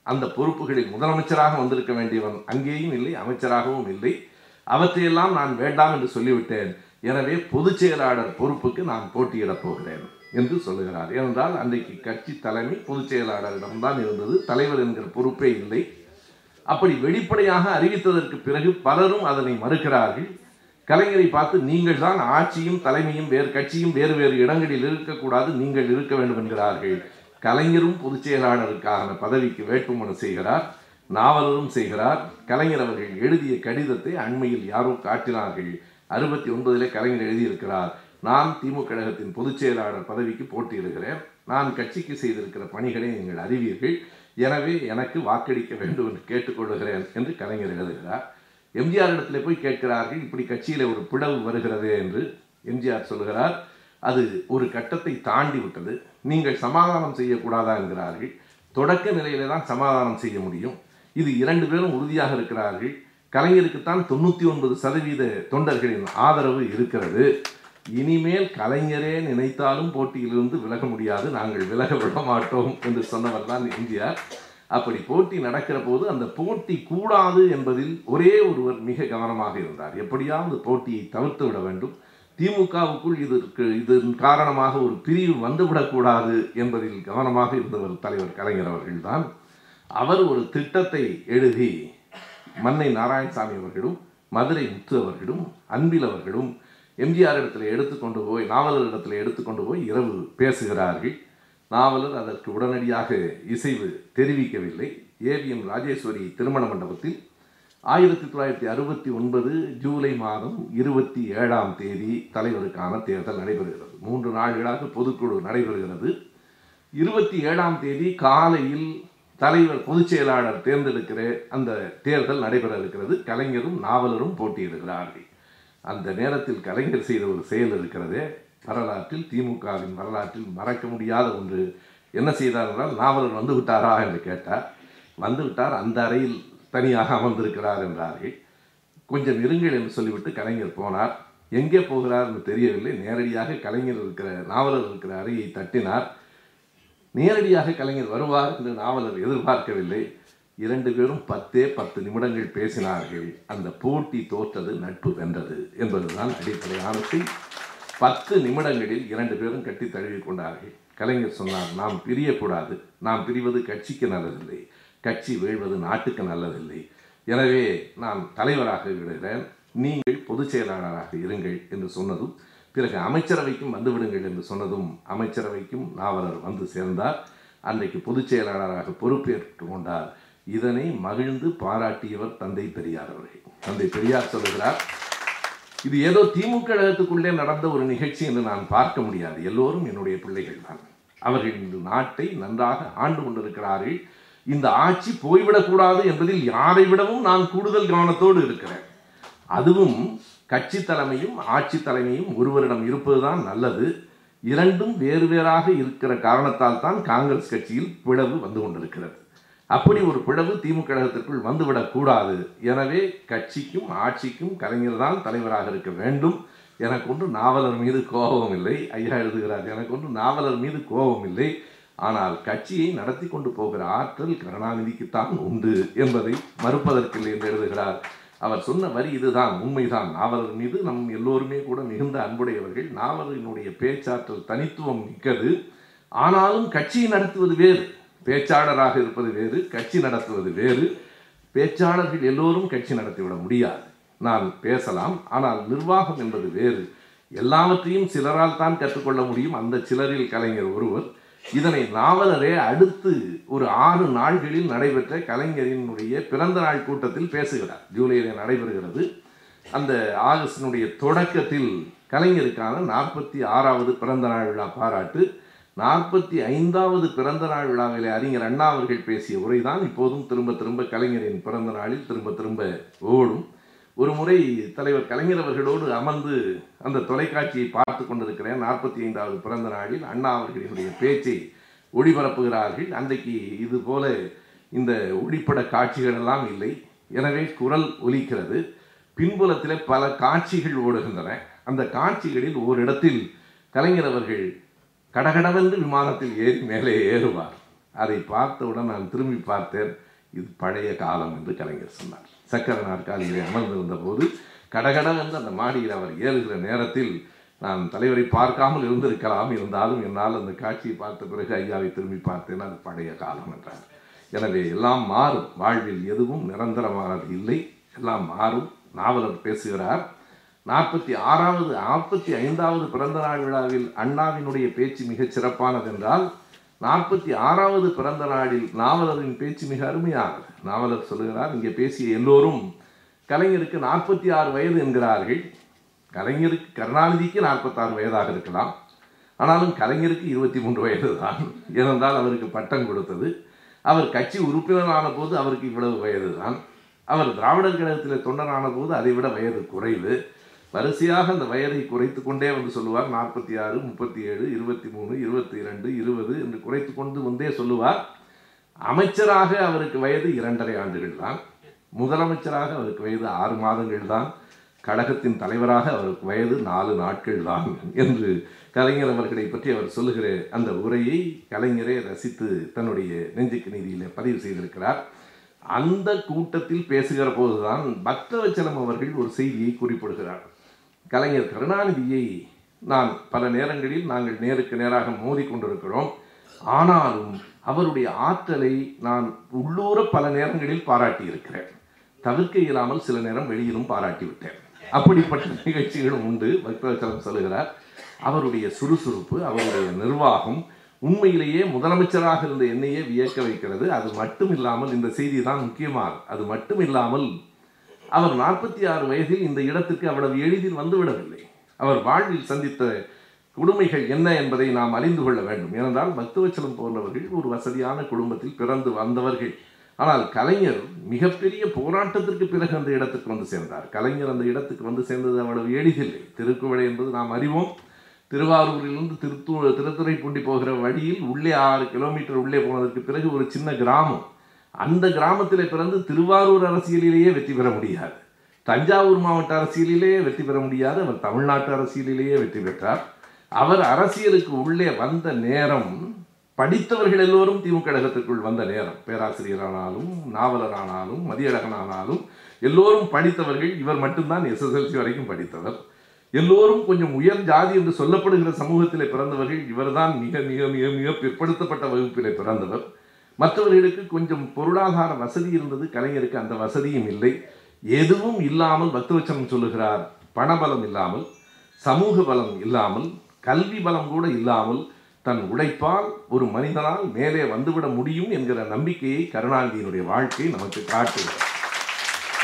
அந்த பொறுப்புகளில் முதலமைச்சராக வந்திருக்க வேண்டியவன் அங்கேயும் இல்லை அமைச்சராகவும் இல்லை. அவற்றையெல்லாம் நான் வேண்டாம் என்று சொல்லிவிட்டேன். எனவே பொதுச் செயலாளர் பொறுப்புக்கு நான் போட்டியிடப் போகிறேன் என்று சொல்லுகிறார். ஏனென்றால் அன்றைக்கு கட்சி தலைமை பொதுச் செயலாளரிடம்தான் இருந்தது. தலைவர் என்கிற பொறுப்பே இல்லை. அப்படி வெளிப்படையாக அறிவித்ததற்கு பிறகு பலரும் அதனை மறுக்கிறார்கள். கலைஞரை பார்த்து நீங்கள் தான் ஆட்சியும் தலைமையும் வேறு கட்சியும் வேறு வேறு இடங்களில் இருக்கக்கூடாது நீங்கள் இருக்க வேண்டும் என்கிறார்கள். கலைஞரும் பொதுச் செயலாளருக்கான பதவிக்கு வேட்புமனு செய்கிறார் நாவலரும் செய்கிறார். கலைஞர் அவர்கள் எழுதிய கடிதத்தை அண்மையில் யாரோ காட்டினார்கள். அறுபத்தி ஒன்பதிலே கலைஞர் எழுதியிருக்கிறார் நான் திமுக கழகத்தின் பொதுச் செயலாளர் பதவிக்கு போட்டியிடுகிறேன். நான் கட்சிக்கு செய்திருக்கிற பணிகளை நீங்கள் அறிவீர்கள். எனவே எனக்கு வாக்களிக்க வேண்டும் என்று கேட்டுக்கொள்கிறேன் என்று கலைஞர் எழுதுகிறார். எம்ஜிஆர் இடத்துல போய் கேட்கிறார்கள் இப்படி கட்சியில் ஒரு பிளவு வருகிறது என்று எம்ஜிஆர் சொல்கிறார் அது ஒரு கட்டத்தை தாண்டி விட்டது. நீங்கள் சமாதானம் செய்யக்கூடாதா என்கிறார்கள். தொடக்க நிலையில தான் சமாதானம் செய்ய முடியும். இது இரண்டு பேரும் உறுதியாக இருக்கிறார்கள். கலைஞருக்குத்தான் தொண்ணூற்றி ஒன்பது சதவீத தொண்டர்களின் ஆதரவு இருக்கிறது. இனிமேல் கலைஞரே நினைத்தாலும் போட்டியிலிருந்து விலக முடியாது. நாங்கள் விலக விட மாட்டோம் என்று சொன்னவர் தான் எம்ஜிஆர். அப்படி போட்டி நடக்கிற போது அந்த போட்டி கூடாது என்பதில் ஒரே ஒருவர் மிக கவனமாக இருந்தார். எப்படியாவது போட்டியை தவிர்த்து விட வேண்டும். திமுகவுக்குள் இதற்கு இதன் காரணமாக ஒரு பிரிவு வந்துவிடக்கூடாது என்பதில் கவனமாக இருந்தவர் தலைவர் கலைஞர் அவர்கள்தான். அவர் ஒரு திட்டத்தை எழுதி மன்னை நாராயணசாமி அவர்களும் மதுரை முத்து அவர்களும் அன்பில் அவர்களும் எம்ஜிஆர் இடத்துல எடுத்துக்கொண்டு போய் நாவலர் இடத்துல எடுத்துக்கொண்டு போய் இரவு பேசுகிறார்கள். நாவலர் அதற்கு உடனடியாக இசைவு தெரிவிக்கவில்லை. ஏவிஎம் ராஜேஸ்வரி திருமண மண்டபத்தில் ஆயிரத்தி தொள்ளாயிரத்தி அறுபத்தி ஒன்பது ஜூலை மாதம் இருபத்தி ஏழாம் தேதி தலைவருக்கான தேர்தல் நடைபெறுகிறது. மூன்று நாள்களாக பொதுக்குழு நடைபெறுகிறது. இருபத்தி ஏழாம் தேதி காலையில் தலைவர் பொதுச் செயலாளர் தேர்ந்தெடுக்கிற அந்த தேர்தல் நடைபெற இருக்கிறது. கலைஞரும் நாவலரும் போட்டியிடுகிறார்கள். அந்த நேரத்தில் கலைஞர் செய்த ஒரு செயல் இருக்கிறதே. வரலாற்றில் திமுகவின் வரலாற்றில் மறக்க முடியாத ஒன்று. என்ன செய்தார் என்றால் நாவலர் வந்து விட்டாரா என்று கேட்டார். வந்துவிட்டார் அந்த அறையில் தனியாக அமர்ந்திருக்கிறார் என்றார்கள். கொஞ்சம் இருங்கள் என்று சொல்லிவிட்டு கலைஞர் போனார். எங்கே போகிறார் என்று தெரியவில்லை. நேரடியாக கலைஞர் இருக்கிற நாவலர் இருக்கிற அறையை தட்டினார். நேரடியாக கலைஞர் வருவார் என்று நாவலர் எதிர்பார்க்கவில்லை. இரண்டு பேரும் பத்தே பத்து நிமிடங்கள் பேசினார்கள். அந்த போட்டி தோற்றது நட்பு வென்றது என்பதுதான் அடிப்படையான பத்து நிமிடங்களில் இரண்டு பேரும் கட்டி தழுவி கொண்டார்கள். கலைஞர் சொன்னார் நாம் பிரியக்கூடாது. நாம் பிரிவது கட்சிக்கு நல்லதில்லை. கட்சி வீழ்வது நாட்டுக்கு நல்லதில்லை. எனவே நான் தலைவராக விடுகிறேன் நீங்கள் பொதுச் செயலாளராக இருங்கள் என்று சொன்னதும் பிறகு அமைச்சரவைக்கும் வந்துவிடுங்கள் என்று சொன்னதும் அமைச்சரவைக்கும் நாவலர் வந்து சேர்ந்தார். அன்றைக்கு பொதுச் செயலாளராக பொறுப்பேற்று கொண்டார். இதனை மகிழ்ந்து பாராட்டியவர் தந்தை பெரியார் அவர்கள். தந்தை பெரியார் சொல்லுகிறார் இது ஏதோ திமுக கழகத்துக்குள்ளே நடந்த ஒரு நிகழ்ச்சி என்று நான் பார்க்க முடியாது. எல்லோரும் என்னுடைய பிள்ளைகள் தான். அவர்கள் இந்த நாட்டை நன்றாக ஆண்டு கொண்டிருக்கிறார்கள். இந்த ஆட்சி போய்விடக்கூடாது என்பதில் யாரை விடவும் நான் கூடுதல் கவனத்தோடு இருக்கிறேன். அதுவும் கட்சி தலைமையும் ஆட்சி தலைமையும் ஒருவரிடம் இருப்பதுதான் நல்லது. இரண்டும் வேறு வேறாக இருக்கிற காரணத்தால் தான் காங்கிரஸ் கட்சியில் பிளவு வந்து கொண்டிருக்கிறது. அப்படி ஒரு பிளவு திமுக கழகத்திற்குள் வந்துவிடக் கூடாது. எனவே கட்சிக்கும் ஆட்சிக்கும் கலைஞர் தான் தலைவராக இருக்க வேண்டும். எனக்கு ஒன்று நாவலர் மீது கோபம் இல்லை. ஐயா எழுதுகிறார் எனக்கு ஒன்று நாவலர் மீது கோபம் இல்லை. ஆனால் கட்சியை நடத்தி கொண்டு போகிற ஆற்றல் கருணாநிதிக்குத்தான் உண்டு என்பதை மறுப்பதற்கில்லை என்று எழுதுகிறார். அவர் சொன்ன வரி இதுதான் உண்மைதான். நாவலர் மீது நம் எல்லோருமே கூட மிகுந்த அன்புடையவர்கள். நாவலரினுடைய பேச்சாற்றல் தனித்துவம் மிக்கது. ஆனாலும் கட்சியை நடத்துவது வேறு. பேச்சாளராக இருப்பது வேறு கட்சி நடத்துவது வேறு. பேச்சாளர்கள் எல்லோரும் கட்சி நடத்திவிட முடியாது. நான் பேசலாம் ஆனால் நிர்வாகம் என்பது வேறு. எல்லாவற்றையும் சிலரால் தான் கற்றுக்கொள்ள முடியும். அந்த சிலரில் கலைஞர் ஒருவர் இதனை நாவலரே அடுத்து ஒரு ஆறு நாள்களில் நடைபெற்ற கலைஞரினுடைய பிறந்த நாள் கூட்டத்தில் பேசுகிறார். ஜூலையிலே நடைபெறுகிறது. அந்த ஆகஸ்டினுடைய தொடக்கத்தில் கலைஞருக்கான நாற்பத்தி ஆறாவது பிறந்த நாள் விழா பாராட்டு நாற்பத்தி ஐந்தாவது பிறந்த நாள் விழாவிலே அறிஞர் அண்ணா அவர்கள் பேசிய உரைதான் இப்போதும் திரும்ப திரும்ப கலைஞரின் பிறந்த நாளில் திரும்ப திரும்ப ஓடும். ஒரு முறை தலைவர் கலைஞர் அவர்களோடு அமர்ந்து அந்த தொலைக்காட்சியை பார்த்து கொண்டிருக்கிறேன். நாற்பத்தி ஐந்தாவது பிறந்த நாளில் அண்ணா அவர்களினுடைய பேச்சை ஒளிபரப்புகிறார்கள். அன்றைக்கு இது போல இந்த ஒளிப்பட காட்சிகள் எல்லாம் இல்லை. எனவே குரல் ஒலிக்கிறது. பின்புலத்தில் பல காட்சிகள் ஓடுகின்றன. அந்த காட்சிகளில் ஓரிடத்தில் கலைஞர் அவர்கள் கடகடவென்று விமானத்தில் ஏறி மேலே ஏறுவார். அதை பார்த்தவுடன் நான் திரும்பி பார்த்தேன் இது பழைய காலம் என்று கலைஞர் சொன்னார். சக்கர நாற்காலியிலே அமர்ந்திருந்த போது கடகடவென்று அந்த மாடியில் அவர் ஏறுகிற நேரத்தில் நான் தலைவரை பார்க்காமல் இருந்திருக்கலாம். இருந்தாலும் என்னால் அந்த காட்சியை பார்த்த பிறகு ஐயாவை திரும்பி பார்த்தேன் அது பழைய காலம் என்றார். எனவே எல்லாம் மாறும். வாழ்வில் எதுவும் நிரந்தரமானது இல்லை. எல்லாம் மாறும். நாவலர் பேசுகிறார். நாற்பத்தி ஆறாவது நாற்பத்தி ஐந்தாவது பிறந்த நாள் விழாவில் அண்ணாவினுடைய பேச்சு மிகச் சிறப்பானது என்றால் நாற்பத்தி ஆறாவது பிறந்த நாளில் நாவலரின் பேச்சு மிக அருமையானது நாவலர் சொல்லுகிறார் இங்கே பேசிய எல்லோரும் கலைஞருக்கு நாற்பத்தி ஆறு வயது என்கிறார்கள். கலைஞருக்கு கருணாநிதிக்கு நாற்பத்தாறு வயதாக இருக்கலாம். ஆனாலும் கலைஞருக்கு இருபத்தி மூன்று வயது தான் ஏனென்றால் அவருக்கு பட்டம் கொடுத்தது. அவர் கட்சி உறுப்பினரான போது அவருக்கு இவ்வளவு வயது தான் அவர் திராவிடர் கழகத்தில் தொண்டரான போது அதை விட வயது குறைவு. வரிசையாக அந்த வயதை குறைத்து கொண்டே வந்து சொல்லுவார். நாற்பத்தி ஆறு முப்பத்தி ஏழு இருபத்தி மூணு இருபத்தி இரண்டு இருபது என்று குறைத்து கொண்டு வந்தே சொல்லுவார். அமைச்சராக அவருக்கு வயது இரண்டரை ஆண்டுகள் தான் முதலமைச்சராக அவருக்கு வயது ஆறு மாதங்கள் தான் கழகத்தின் தலைவராக அவருக்கு வயது நாலு நாட்கள் தான் என்று கலைஞர் அவர்களை பற்றி அவர் சொல்லுகிற அந்த உரையை கலைஞரே ரசித்து தன்னுடைய நெஞ்சுக்கு நீதியில் பதிவு செய்திருக்கிறார். அந்த கூட்டத்தில் பேசுகிற போதுதான் பக்தவச்சலம் அவர்கள் ஒரு செய்தியை குறிப்பிடுகிறார். கலைஞர் கருணாநிதியை நான் பல நேரங்களில் நாங்கள் நேருக்கு நேராக மோதிக்கொண்டிருக்கிறோம். ஆனாலும் அவருடைய ஆற்றலை நான் உள்ளூர பல நேரங்களில் பாராட்டியிருக்கிறேன். தவிர்க்க இயலாமல் சில நேரம் வெளியிலும் பாராட்டிவிட்டேன். அப்படிப்பட்ட நிகழ்ச்சிகளும் உண்டு பக்தவச்சலம் சொல்லுகிறார். அவருடைய சுறுசுறுப்பு அவருடைய நிர்வாகம் உண்மையிலேயே முதலமைச்சராக இருந்த என்னையே வியக்க வைக்கிறது. அது மட்டும் இல்லாமல் இந்த செய்தி தான் முக்கியமாக அது மட்டும் இல்லாமல் அவர் நாற்பத்தி ஆறு வயதில் இந்த இடத்துக்கு அவ்வளவு எளிதில் வந்துவிடவில்லை. அவர் வாழ்வில் சந்தித்த கொடுமைகள் என்ன என்பதை நாம் அறிந்து கொள்ள வேண்டும். ஏனென்றால் பக்தவச்சலம் போன்றவர்கள் ஒரு வசதியான குடும்பத்தில் பிறந்து வந்தவர்கள். ஆனால் கலைஞர் மிகப்பெரிய போராட்டத்திற்கு பிறகு அந்த இடத்துக்கு வந்து சேர்ந்தார். கலைஞர் அந்த இடத்துக்கு வந்து சேர்ந்தது அவ்வளவு எளிதில்லை. திருக்குவளை என்பது நாம் அறிவோம். திருவாரூரிலிருந்து திருத்தூ திருத்துறைப்பூண்டி போகிற வழியில் உள்ளே ஆறு கிலோமீட்டர் உள்ளே போனதற்கு பிறகு ஒரு சின்ன கிராமம். அந்த கிராமத்தில் பிறந்து திருவாரூர் அரசியலிலேயே வெற்றி பெற முடியாது. தஞ்சாவூர் மாவட்ட அரசியலிலேயே வெற்றி பெற முடியாது. அவர் தமிழ்நாட்டு அரசியலிலேயே வெற்றி பெற்றார். அவர் அரசியலுக்கு உள்ளே வந்த நேரம் படித்தவர்கள் எல்லோரும் திமுக கழகத்திற்குள் வந்த நேரம். பேராசிரியரானாலும் நாவலரானாலும் மதியழகனானாலும் எல்லோரும் படித்தவர்கள் இவர் மட்டும்தான் எஸ்எஸ்எல்சி வரைக்கும் படித்தவர். எல்லோரும் கொஞ்சம் உயர் ஜாதி என்று சொல்லப்படுகிற சமூகத்திலே பிறந்தவர்கள் இவர்தான் மிக மிக மிக மிக பிற்படுத்தப்பட்ட வகுப்பிலே பிறந்தவர். மற்றவர்களுக்கு கொஞ்சம் பொருளாதார வசதி இருந்தது கலைஞருக்கு அந்த வசதியும் இல்லை. எதுவும் இல்லாமல் பக்தவச்சனம் சொல்லுகிறார் பணபலம் இல்லாமல் சமூக பலம் இல்லாமல் கல்வி பலம் கூட இல்லாமல் தன் உழைப்பால் ஒரு மனிதனால் மேலே வந்துவிட முடியும் என்கிற நம்பிக்கையை கருணாநிதியினுடைய வாழ்க்கை நமக்கு காட்டுகிறது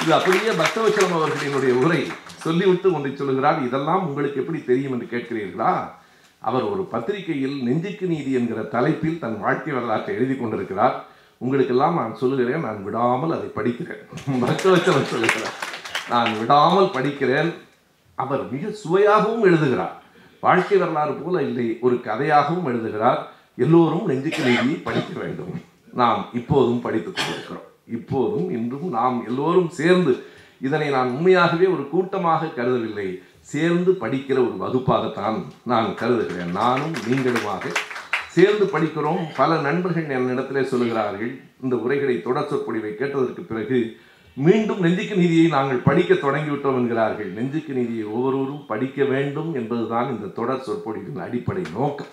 இது அப்படியே பக்தவச்சலம் அவர்களினுடைய உரை சொல்லிவிட்டு ஒன்றை சொல்லுகிறார். இதெல்லாம் உங்களுக்கு எப்படி தெரியும் என்று கேட்கிறீர்களா? அவர் ஒரு பத்திரிகையில் நெஞ்சுக்கு நீதி என்கிற தலைப்பில் தன் வாழ்க்கை வரலாற்றை எழுதி கொண்டிருக்கிறார். உங்களுக்கெல்லாம் நான் சொல்லுகிறேன் நான் விடாமல் அதை படிக்கிறேன். பக்தவச்சலம் சொல்லுகிறேன் நான் விடாமல் படிக்கிறேன். அவர் மிக சுவையாகவும் எழுதுகிறார். வாழ்க்கை வரலாறு போல இல்லை ஒரு கதையாகவும் எழுதுகிறார். எல்லோரும் நெஞ்சுக்கு நீதியை படிக்க வேண்டும். நாம் இப்போதும் படித்துக் கொண்டிருக்கிறோம். இப்போதும் இன்றும் நாம் எல்லோரும் சேர்ந்து இதனை நான் உண்மையாகவே ஒரு கூட்டமாக கருதவில்லை. சேர்ந்து படிக்கிற ஒரு வகுப்பாகத்தான் நான் கருதுகிறேன். நானும் நீங்களுமாக சேர்ந்து படிக்கிறோம். பல நண்பர்கள் என்னிடத்திலே சொல்லுகிறார்கள் இந்த உரைகளை தொடர் சொற்பொழிவை கேட்டதற்கு பிறகு மீண்டும் நெஞ்சுக்கு நீதியை நாங்கள் படிக்க தொடங்கிவிட்டோம் என்கிறார்கள். நெஞ்சுக்கு நீதியை ஒவ்வொருவரும் படிக்க வேண்டும் என்பதுதான் இந்த தொடர் சொற்பொழிவின் அடிப்படை நோக்கம்.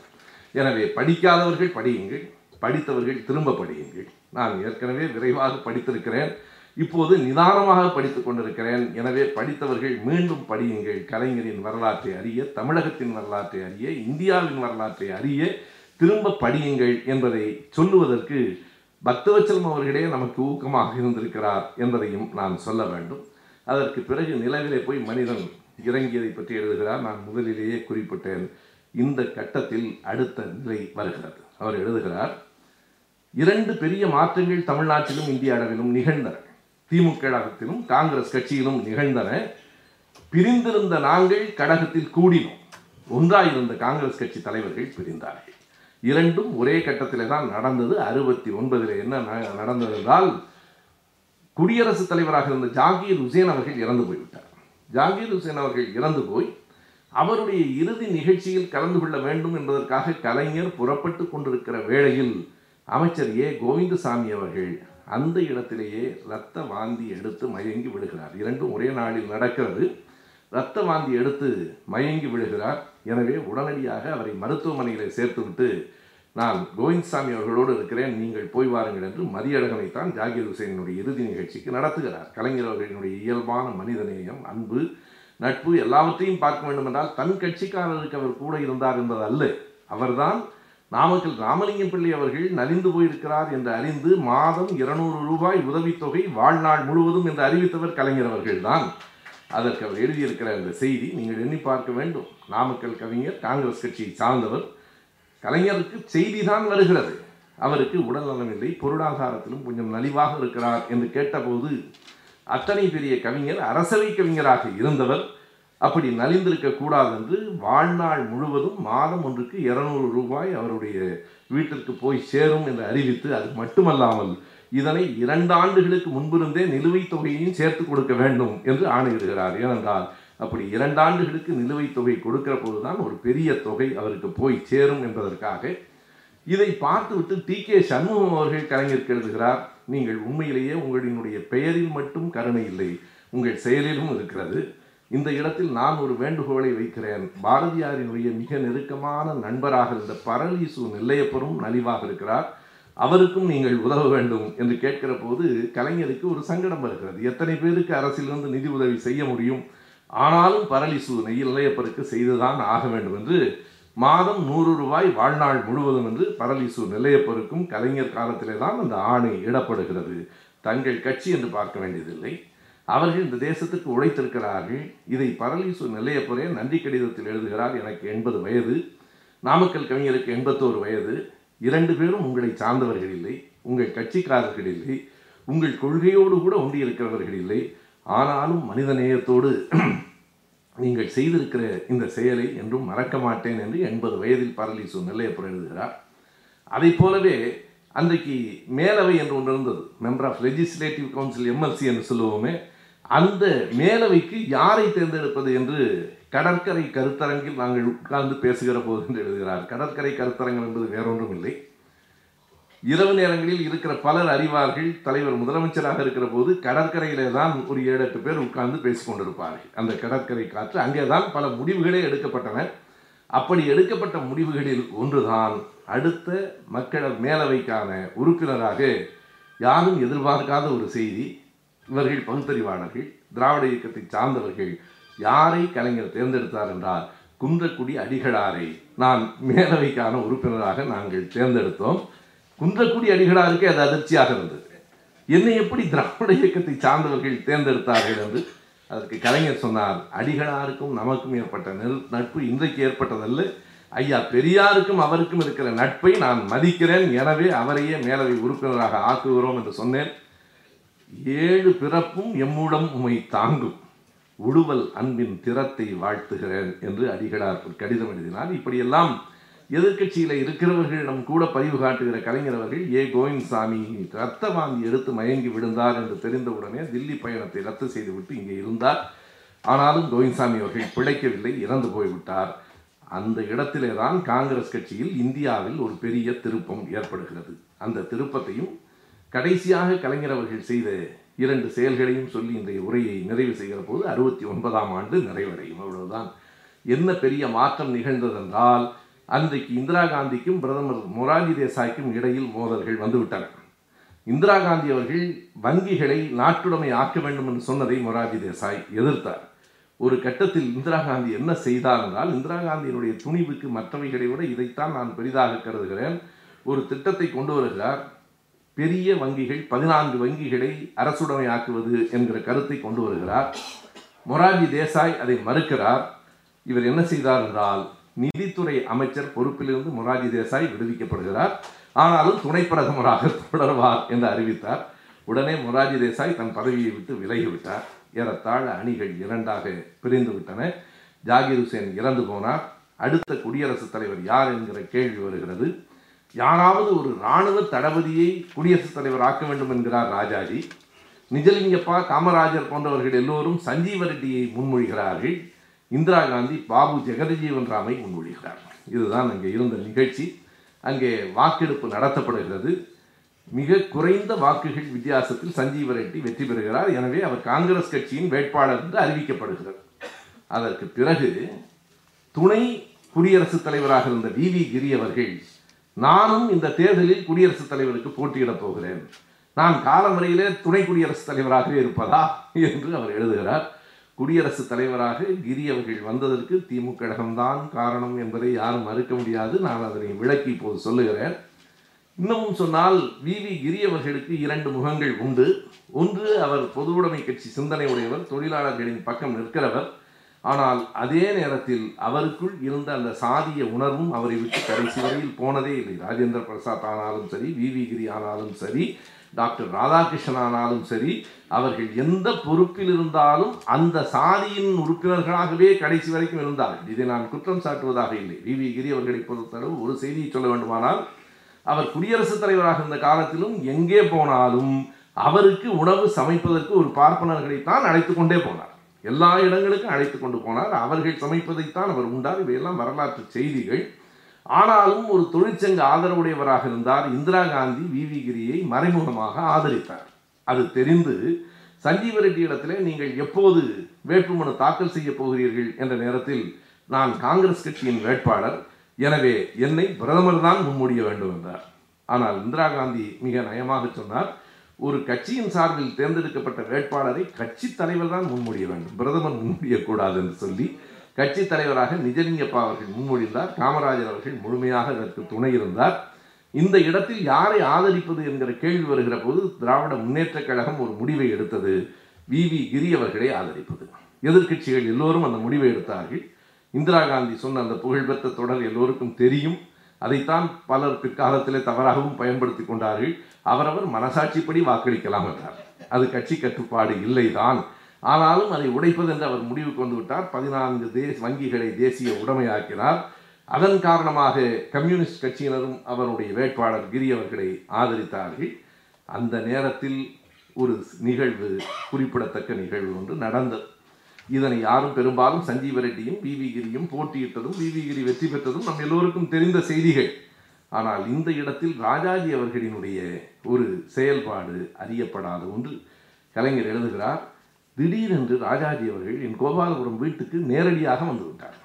எனவே படிக்காதவர்கள் படியுங்கள் படித்தவர்கள் திரும்ப படியுங்கள். நான் ஏற்கனவே விரைவாக படித்திருக்கிறேன். இப்போது நிதானமாக படித்துக் கொண்டிருக்கிறேன். எனவே படித்தவர்கள் மீண்டும் படியுங்கள். கலைஞரின் வரலாற்றை அறிய தமிழகத்தின் வரலாற்றை அறிய இந்தியாவின் வரலாற்றை அறிய திரும்ப படியுங்கள் என்பதை சொல்லுவதற்கு பக்தவச்சலம் அவர்களே நமக்கு ஊக்கமாக இருந்திருக்கிறார் என்பதையும் நான் சொல்ல வேண்டும். அதற்கு பிறகு நிலவிலே போய் மனிதன் இறங்கியதை பற்றி எழுதுகிறார். நான் முதலிலேயே குறிப்பிட்டேன். இந்த கட்டத்தில் அடுத்த நிலை வருகிறது. அவர் எழுதுகிறார் இரண்டு பெரிய மாற்றங்கள் தமிழ்நாட்டிலும் இந்திய அளவிலும் நிகழ்ந்தன. திமுக கழகத்திலும் காங்கிரஸ் கட்சியிலும் நிகழ்ந்தன. பிரிந்திருந்த நாங்கள் கழகத்தில் கூடினோம். ஒன்றாயிருந்த காங்கிரஸ் கட்சி தலைவர்கள் பிரிந்தார்கள். இரண்டும் ஒரே கட்டத்தில் தான் நடந்தது. அறுபத்தி ஒன்பதில் என்ன ந- நடந்தது என்றால் குடியரசுத் தலைவராக இருந்த ஜாகீர் ஹுசேன் அவர்கள் இறந்து போய்விட்டார். ஜாகீர் ஹுசேன் அவர்கள் இறந்து போய் அவருடைய இறுதி நிகழ்ச்சியில் கலந்து கொள்ள வேண்டும் என்பதற்காக கலைஞர் புறப்பட்டு கொண்டிருக்கிற வேளையில் அமைச்சர் ஏ. கோவிந்தசாமி அவர்கள் அந்த இடத்திலேயே இரத்த வாந்தி எடுத்து மயங்கி விடுகிறார் இரண்டும் ஒரே நாளில் நடக்கிறது. இரத்த வாந்தி எடுத்து மயங்கி விழுகிறார். எனவே உடனடியாக அவரை மருத்துவமனையில் சேர்த்துவிட்டு நான் கோவிந்தசாமி அவர்களோடு இருக்கிறேன். நீங்கள் போய் வாருங்கள் என்று மதியழகனைத்தான் ஜாகிர் ஹுசேனுடைய இறுதி நிகழ்ச்சிக்கு நடத்துகிறார். கலைஞர் அவர்களினுடைய இயல்பான மனிதநேயம் அன்பு நட்பு எல்லாவற்றையும் பார்க்க வேண்டும் என்றால் தன் கட்சிக்காரருக்கு அவர் கூட இருந்தார் என்பது அல்ல. அவர்தான் நாமக்கல் ராமலிங்கம் பிள்ளை அவர்கள் நலிந்து போயிருக்கிறார் என்று அறிந்து மாதம் இருநூறு ரூபாய் உதவித்தொகை வாழ்நாள் முழுவதும் என்று அறிவித்தவர் கலைஞர் அவர்கள்தான். அதற்கு அவர் எழுதியிருக்கிற அந்த செய்தி நீங்கள் எண்ணி பார்க்க வேண்டும். நாமக்கல் கவிஞர் காங்கிரஸ் கட்சியை சார்ந்தவர். கலைஞருக்கு செய்தி தான் வருகிறது. அவருக்கு உடல் நலமில்லை பொருளாதாரத்திலும் கொஞ்சம் நலிவாக இருக்கிறார் என்று கேட்டபோது அத்தனை பெரிய கவிஞர் அரசவை கவிஞராக இருந்தவர். அப்படி நலிந்திருக்க கூடாது என்று வாழ்நாள் முழுவதும் மாதம் ஒன்றுக்கு இருநூறு ரூபாய் அவருடைய வீட்டிற்கு போய் சேரும் என்று அறிவித்து அது மட்டுமல்லாமல் இதனை இரண்டு ஆண்டுகளுக்கு முன்பிருந்தே நிலுவைத் தொகையையும் சேர்த்து கொடுக்க வேண்டும் என்று ஆணையிடுகிறார். ஏனென்றால் அப்படி இரண்டு ஆண்டுகளுக்கு நிலுவைத் தொகை கொடுக்கிற போதுதான் ஒரு பெரிய தொகை அவருக்கு போய் சேரும் என்பதற்காக இதை பார்த்துவிட்டு டி கே சண்முகம் அவர்கள் கலைஞர் எழுதுகிறார் நீங்கள் உண்மையிலேயே உங்களினுடைய பெயரில் மட்டும் கருணை இல்லை உங்கள் செயலிலும் இருக்கிறது. இந்த இடத்தில் நான் ஒரு வேண்டுகோளை வைக்கிறேன். பாரதியாரினுடைய மிக நெருக்கமான நண்பராக இருந்த பரலீசு நெல்லையப்பரும் நலிவாக இருக்கிறார். அவருக்கும் நீங்கள் உதவ வேண்டும் என்று கேட்கிற போது கலைஞருக்கு ஒரு சங்கடம் வருகிறது. எத்தனை பேருக்கு அரசிலிருந்து நிதி உதவி செய்ய முடியும்? ஆனாலும் பரலிசு நெல்லையப்பருக்கு செய்துதான் ஆக வேண்டும் என்று மாதம் நூறு ரூபாய் வாழ்நாள் முழுவதும் என்று பரலிசு நெல்லையப்பருக்கும் கலைஞர் காலத்திலே தான் அந்த ஆணை இடப்படுகிறது. தங்கள் கட்சி என்று பார்க்க வேண்டியதில்லை. அவர்கள் இந்த தேசத்துக்கு உழைத்திருக்கிறார்கள். இதை பரலீசு நிலையப்பரே நன்றி கடிதத்தில் எழுதுகிறார். எனக்கு எண்பது வயது. நாமக்கல் கவிஞருக்கு எண்பத்தோரு வயது. இரண்டு பேரும் உங்களை சார்ந்தவர்கள் இல்லை. உங்கள் கட்சிக்காரர்கள் இல்லை. உங்கள் கொள்கையோடு கூட ஒன்றியிருக்கிறவர்கள் இல்லை. ஆனாலும் மனித நேயத்தோடு நீங்கள் செய்திருக்கிற இந்த செயலை என்றும் மறக்க மாட்டேன் என்று எண்பது வயதில் பரலீசு நெல்லையப்புறம் எழுதுகிறார். அதை போலவே அன்றைக்கு மேலவை என்று ஒன்று இருந்தது. Member of legislative council MLC என்று சொல்லுவோமே அந்த மேலவைக்கு யாரை தேர்ந்தெடுப்பது என்று கடற்கரை கருத்தரங்கில் நாங்கள் உட்கார்ந்து பேசுகிற போது என்று எழுதுகிறார். கடற்கரை கருத்தரங்கம் என்பது வேறொன்றும் இல்லை. இரவு நேரங்களில் இருக்கிற பலர் அறிவார்கள். தலைவர் முதலமைச்சராக இருக்கிற போது கடற்கரையிலே தான் ஒரு ஏழு எட்டு பேர் உட்கார்ந்து பேசிக்கொண்டிருப்பார்கள் அந்த கடற்கரை காற்று அங்கே தான் பல முடிவுகளே எடுக்கப்பட்டன. அப்படி எடுக்கப்பட்ட முடிவுகளில் ஒன்றுதான். அடுத்த மக்கள் மேலவைக்கான உறுப்பினராக யாரும் எதிர்பார்க்காத ஒரு செய்தி. இவர்கள் பகுத்தறிவாளர்கள் திராவிட இயக்கத்தை சார்ந்தவர்கள் யாரை கலைஞர் தேர்ந்தெடுத்தார் என்றால் குன்றக்குடி அடிகளாரை நான் மேலவைக்கான உறுப்பினராக நாங்கள் தேர்ந்தெடுத்தோம். குன்றக்குடி அடிகளாருக்கு அது அதிர்ச்சியாக இருந்தது. என்னை எப்படி திராவிட இயக்கத்தை சார்ந்தவர்கள் தேர்ந்தெடுத்தார்கள் என்று அதற்கு கலைஞர் சொன்னார் அடிகளாருக்கும் நமக்கும் ஏற்பட்ட நெல் நட்பு இன்றைக்கு ஏற்பட்டதல்ல. ஐயா பெரியாருக்கும் அவருக்கும் இருக்கிற நட்பை நான் மதிக்கிறேன். எனவே அவரையே மேலவை உறுப்பினராக ஆக்குகிறோம் என்று சொன்னேன். ஏழு பிறப்பும் எம்முடம் உமை தாங்கும். உழுவல் அன்பின் திறத்தை வாழ்த்துகிறேன் என்று அடிகளார் கடிதம் எழுதினார். இப்படியெல்லாம் எதிர்க்கட்சியில் இருக்கிறவர்களிடம் கூட பதிவு காட்டுகிற கலைஞர் அவர்கள் ஏ கோவிந்த்சாமி ரத்த வாங்கி எடுத்து மயங்கி விழுந்தார் என்று தெரிந்தவுடனே தில்லி பயணத்தை ரத்து செய்துவிட்டு இங்கே இருந்தார். ஆனாலும் கோவிந்த்சாமி அவர்கள் பிழைக்கவில்லை இறந்து போய்விட்டார். அந்த இடத்திலே தான் காங்கிரஸ் கட்சியில் இந்தியாவில் ஒரு பெரிய திருப்பம் ஏற்படுகிறது. அந்த திருப்பத்தையும் கடைசியாக கலைஞர் அவர்கள் செய்த இரண்டு செயல்களையும் சொல்லி இன்றைய உரையை நிறைவு செய்கிற போது அறுபத்தி ஒன்பதாம் ஆண்டு நிறைவடையும். அவ்வளவுதான். என்ன பெரிய மாற்றம் நிகழ்ந்ததென்றால் அன்றைக்கு இந்திரா காந்திக்கும் பிரதமர் மொராஜி தேசாய்க்கும் இடையில் மோதல்கள் வந்துவிட்டன. இந்திரா காந்தி அவர்கள் வங்கிகளை நாட்டுடைமை ஆக்க வேண்டும் என்று சொன்னதை மொராஜி தேசாய் எதிர்த்தார். ஒரு கட்டத்தில் இந்திரா காந்தி என்ன செய்தார் என்றால் இந்திரா காந்தியினுடைய துணிவுக்கு மற்றவைகளை விட இதைத்தான் நான் பெரிதாக கருதுகிறேன். ஒரு திட்டத்தை கொண்டு வருகிறார். பெரிய வங்கிகள் பதினான்கு வங்கிகளை அரசுடைமையாக்குவது என்கிற கருத்தை கொண்டு வருகிறார். மொராஜி தேசாய் அதை மறுக்கிறார். இவர் என்ன செய்தார் என்றால் நிதித்துறை அமைச்சர் பொறுப்பிலிருந்து மொராஜி தேசாய் விடுவிக்கப்படுகிறார். ஆனாலும் துணை பிரதமராக தொடர்வார் என்று அறிவித்தார். உடனே மொராஜி தேசாய் தன் பதவியை விட்டு விலகிவிட்டார் ஏறத்தாழ அணிகள் இரண்டாக பிரிந்து விட்டன. ஜாகிர் ஹுசேன் இறந்து போனார். அடுத்த குடியரசுத் தலைவர் யார் என்கிற கேள்வி வருகிறது. யாராவது ஒரு இராணுவ தளபதியை குடியரசுத் தலைவர் ஆக்க வேண்டும் என்கிறார் ராஜாஜி. நிஜலிங்கப்பா காமராஜர் போன்றவர்கள் எல்லோரும் சஞ்சீவ ரெட்டியை முன்மொழிகிறார்கள். இந்திரா காந்தி பாபு ஜெகதஜீவன் ராமை முன்மொழிகிறார். இதுதான் அங்கே இருந்த நிகழ்ச்சி. அங்கே வாக்கெடுப்பு நடத்தப்படுகிறது. மிக குறைந்த வாக்குகள் வித்தியாசத்தில் சஞ்சீவ ரெட்டி வெற்றி பெறுகிறார். எனவே அவர் காங்கிரஸ் கட்சியின் வேட்பாளர் என்று அறிவிக்கப்படுகிறார். அதற்கு பிறகு துணை குடியரசுத் தலைவராக இருந்த வி வி கிரி அவர்கள் நானும் இந்த தேர்தலில் குடியரசுத் தலைவருக்கு போட்டியிடப் போகிறேன். நான் காலம் வரையிலே துணை குடியரசுத் தலைவராகவே இருப்பதா என்று அவர் எழுதுகிறார். குடியரசுத் தலைவராக கிரி அவர்கள் வந்ததற்கு திமுக கழகம்தான் காரணம் என்பதை யாரும் மறுக்க முடியாது. நான் அதனை விளக்கி இப்போது சொல்லுகிறேன். இன்னமும் சொன்னால் வி. வி. கிரி அவர்களுக்கு இரண்டு முகங்கள் உண்டு. ஒன்று அவர் பொதுவுடைமை கட்சி சிந்தனை உடையவர் தொழிலாளர்களின் பக்கம் நிற்கிறவர். ஆனால் அதே நேரத்தில் அவருக்குள் இருந்த அந்த சாதிய உணர்வும் அவரை விட்டு கடைசி வரையில் போனதே இல்லை. ராஜேந்திர பிரசாத் ஆனாலும் சரி வி. வி. கிரி ஆனாலும் சரி டாக்டர் ராதாகிருஷ்ணன் ஆனாலும் சரி அவர்கள் எந்த பொறுப்பில் இருந்தாலும் அந்த சாதியின் உறுப்பினர்களாகவே கடைசி வரைக்கும் இருந்தார்கள். இதை நான் குற்றம் சாட்டுவதாக இல்லை. வி. வி. கிரி அவர்களை பொறுத்தளவு ஒரு செய்தியை சொல்ல வேண்டுமானால் அவர் குடியரசுத் தலைவராக இருந்த காலத்திலும் எங்கே போனாலும் அவருக்கு உணவு சமைப்பதற்கு ஒரு பார்ப்பனர்களைத்தான் அழைத்து கொண்டே போனார். எல்லா இடங்களுக்கும் அழைத்து கொண்டு போனார். அவர்கள் சமைப்பதைத்தான் அவர் உண்டார். இவையெல்லாம் வரலாற்று செய்திகள். ஆனாலும் ஒரு தொழிற்சங்க ஆதரவுடையவராக இருந்தார். இந்திரா காந்தி விவி கிரியை மறைமுகமாக ஆதரித்தார். அது தெரிந்து சஞ்சீவ ரெட்டி இடத்திலே நீங்கள் எப்போது வேட்புமனு தாக்கல் செய்ய போகிறீர்கள்? என்ற நேரத்தில் நான் காங்கிரஸ் கட்சியின் வேட்பாளர். எனவே என்னை பிரதமர் தான் முன்மொழிய வேண்டும் என்றார். ஆனால் இந்திரா காந்தி மிக நயமாக சொன்னார். ஒரு கட்சியின் சார்பில் தேர்ந்தெடுக்கப்பட்ட வேட்பாளரை கட்சி தலைவர் தான் முன்மொழிய வேண்டும். பிரதமர் முன்மொழியக்கூடாது என்று சொல்லி கட்சி தலைவராக நிஜலிங்கப்பா அவர்கள் முன்மொழிந்தார். காமராஜர் அவர்கள் முழுமையாக அதற்கு துணை இருந்தார். இந்த இடத்தில் யாரை ஆதரிப்பது என்கிற கேள்வி வருகிற போது திராவிட முன்னேற்றக் கழகம் ஒரு முடிவை எடுத்தது. வி. வி. கிரி அவர்களை ஆதரிப்பது. எதிர்க்கட்சிகள் எல்லோரும் அந்த முடிவை எடுத்தார்கள். இந்திரா காந்தி சொன்ன அந்த புகழ்பெற்ற தொடர் எல்லோருக்கும் தெரியும். அதைத்தான் பலர் பிற்காலத்திலே தவறாகவும் பயன்படுத்தி கொண்டார்கள். அவரவர் மனசாட்சிப்படி வாக்களிக்கலாம் என்றார். அது கட்சி கட்டுப்பாடு இல்லைதான். ஆனாலும் அதை உடைப்பது என்று அவர் முடிவுக்கு வந்து விட்டார். பதினான்கு தேச வங்கிகளை தேசிய உடைமையாக்கினார். அதன் காரணமாக கம்யூனிஸ்ட் கட்சியினரும் அவருடைய வேட்பாளர் கிரி அவர்களை ஆதரித்தார்கள். அந்த நேரத்தில் ஒரு நிகழ்வு குறிப்பிடத்தக்க நிகழ்வு ஒன்று நடந்தது. இதனை யாரும் பெரும்பாலும் சஞ்சீவ ரெட்டியும் வி வி கிரியும் போட்டியிட்டதும் வி வி கிரி வெற்றி பெற்றதும் நம் எல்லோருக்கும் தெரிந்த செய்திகள். ஆனால் இந்த இடத்தில் ராஜாஜி அவர்களினுடைய ஒரு செயல்பாடு அறியப்படாத ஒன்று. கலைஞர் எழுதுகிறார் திடீரென்று ராஜாஜி அவர்கள் என் கோபாலபுரம் வீட்டுக்கு நேரடியாக வந்து விட்டார்.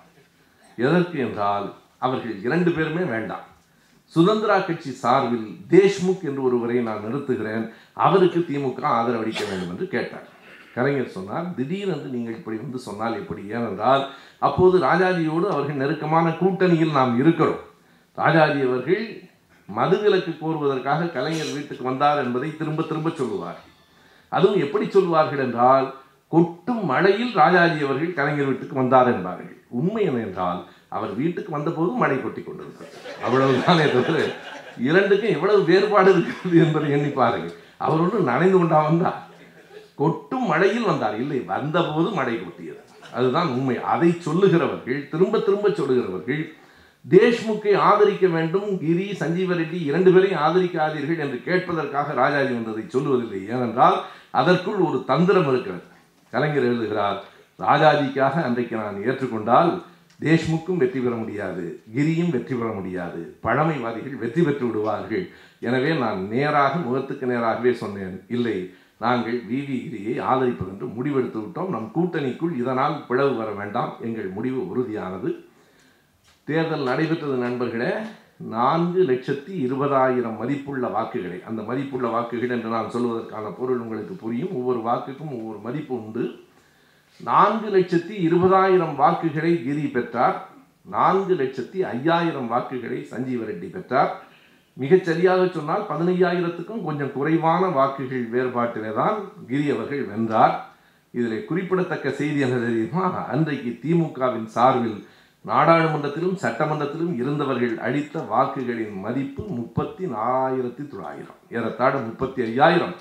எதற்கு என்றால் அவர்கள் இரண்டு பேருமே வேண்டாம். சுதந்திரா கட்சி சார்பில் தேஷ்முக் என்று ஒருவரை நான் நிறுத்துகிறேன். அவருக்கு திமுக ஆதரவளிக்க வேண்டும் என்று கேட்டார். கலைஞர் சொன்னார் திடீரென்று நீங்கள் இப்படி வந்து சொன்னால் எப்படி? ஏனென்றால் அப்போது ராஜாஜியோடு அவர்கள் நெருக்கமான கூட்டணியில் நாம் இருக்கிறோம். ராஜாஜி அவர்கள் மதுவிலக்கு கோருவதற்காக கலைஞர் வீட்டுக்கு வந்தார் என்பதை திரும்ப திரும்ப சொல்லுவார்கள் அதுவும் எப்படி சொல்வார்கள் என்றால் கொட்டும் மழையில் ராஜாஜி அவர்கள் கலைஞர் வீட்டுக்கு வந்தார் என்பார்கள். உண்மை என்னென்றால் அவர் வீட்டுக்கு வந்தபோது மழை கொட்டி கொண்டிருந்தார் அவ்வளவுதானே தவிர இரண்டுக்கும் எவ்வளவு வேறுபாடு இருக்கிறது என்பதை எண்ணி பாருங்கள். அவர் ஒன்றும் நனைந்து கொண்டா வந்தார். கொட்டும் மழையில் வந்தார். இல்லை வந்தபோது மழை கொட்டியது. அதுதான் உண்மை. அதை சொல்லுகிறவர்கள் திரும்ப திரும்ப சொல்லுகிறவர்கள் தேஷ்முக்கை ஆதரிக்க வேண்டும். கிரி சஞ்சீவ ரெட்டி இரண்டு பேரையும் ஆதரிக்காதீர்கள் என்று கேட்பதற்காக ராஜாஜி வந்ததை சொல்லுவதில்லை. ஏனென்றால் அதற்குள் ஒரு தந்திரம் இருக்கிறது. கலைஞர் எழுதுகிறார் ராஜாஜிக்காக அன்றைக்கு நான் ஏற்றுக்கொண்டால் தேஷ்முக்கும் வெற்றி பெற முடியாது கிரியும் வெற்றி பெற முடியாது. பழமைவாதிகள் வெற்றி பெற்று விடுவார்கள். எனவே நான் நேராக முகத்துக்கு நேராகவே சொன்னேன். இல்லை நாங்கள் விவி கிரியை ஆதரிப்பது என்று முடிவெடுத்து விட்டோம். நம் கூட்டணிக்குள் இதனால் பிளவு வர வேண்டாம். எங்கள் முடிவு உறுதியானது. தேர்தல் நடைபெற்றது நண்பர்களே நான்கு லட்சத்தி இருபதாயிரம் மதிப்புள்ள வாக்குகளை அந்த மதிப்புள்ள வாக்குகள் என்று நான் சொல்வதற்கான பொருள் உங்களுக்கு புரியும். ஒவ்வொரு வாக்குக்கும் ஒவ்வொரு மதிப்பு உண்டு. நான்கு லட்சத்தி இருபதாயிரம் வாக்குகளை கிரி பெற்றார். நான்கு லட்சத்தி ஐயாயிரம் வாக்குகளை சஞ்சீவ ரெட்டி பெற்றார். மிகச் சரியாக சொன்னால் பதினையாயிரத்துக்கும் கொஞ்சம் குறைவான வாக்குகள் வேறுபாட்டிலே தான் கிரி அவர்கள் வென்றார். இதில் குறிப்பிடத்தக்க செய்தி என்ன தெரியுமா? அன்றைக்கு திமுகவின் சார்பில் நாடாளுமன்றத்திலும் சட்டமன்றத்திலும் இருந்தவர்கள் அளித்த வாக்குகளின் மதிப்பு முப்பத்தி நாலாயிரத்தி தொள்ளாயிரம் ஏறத்தாழ முப்பத்தி ஐயாயிரம்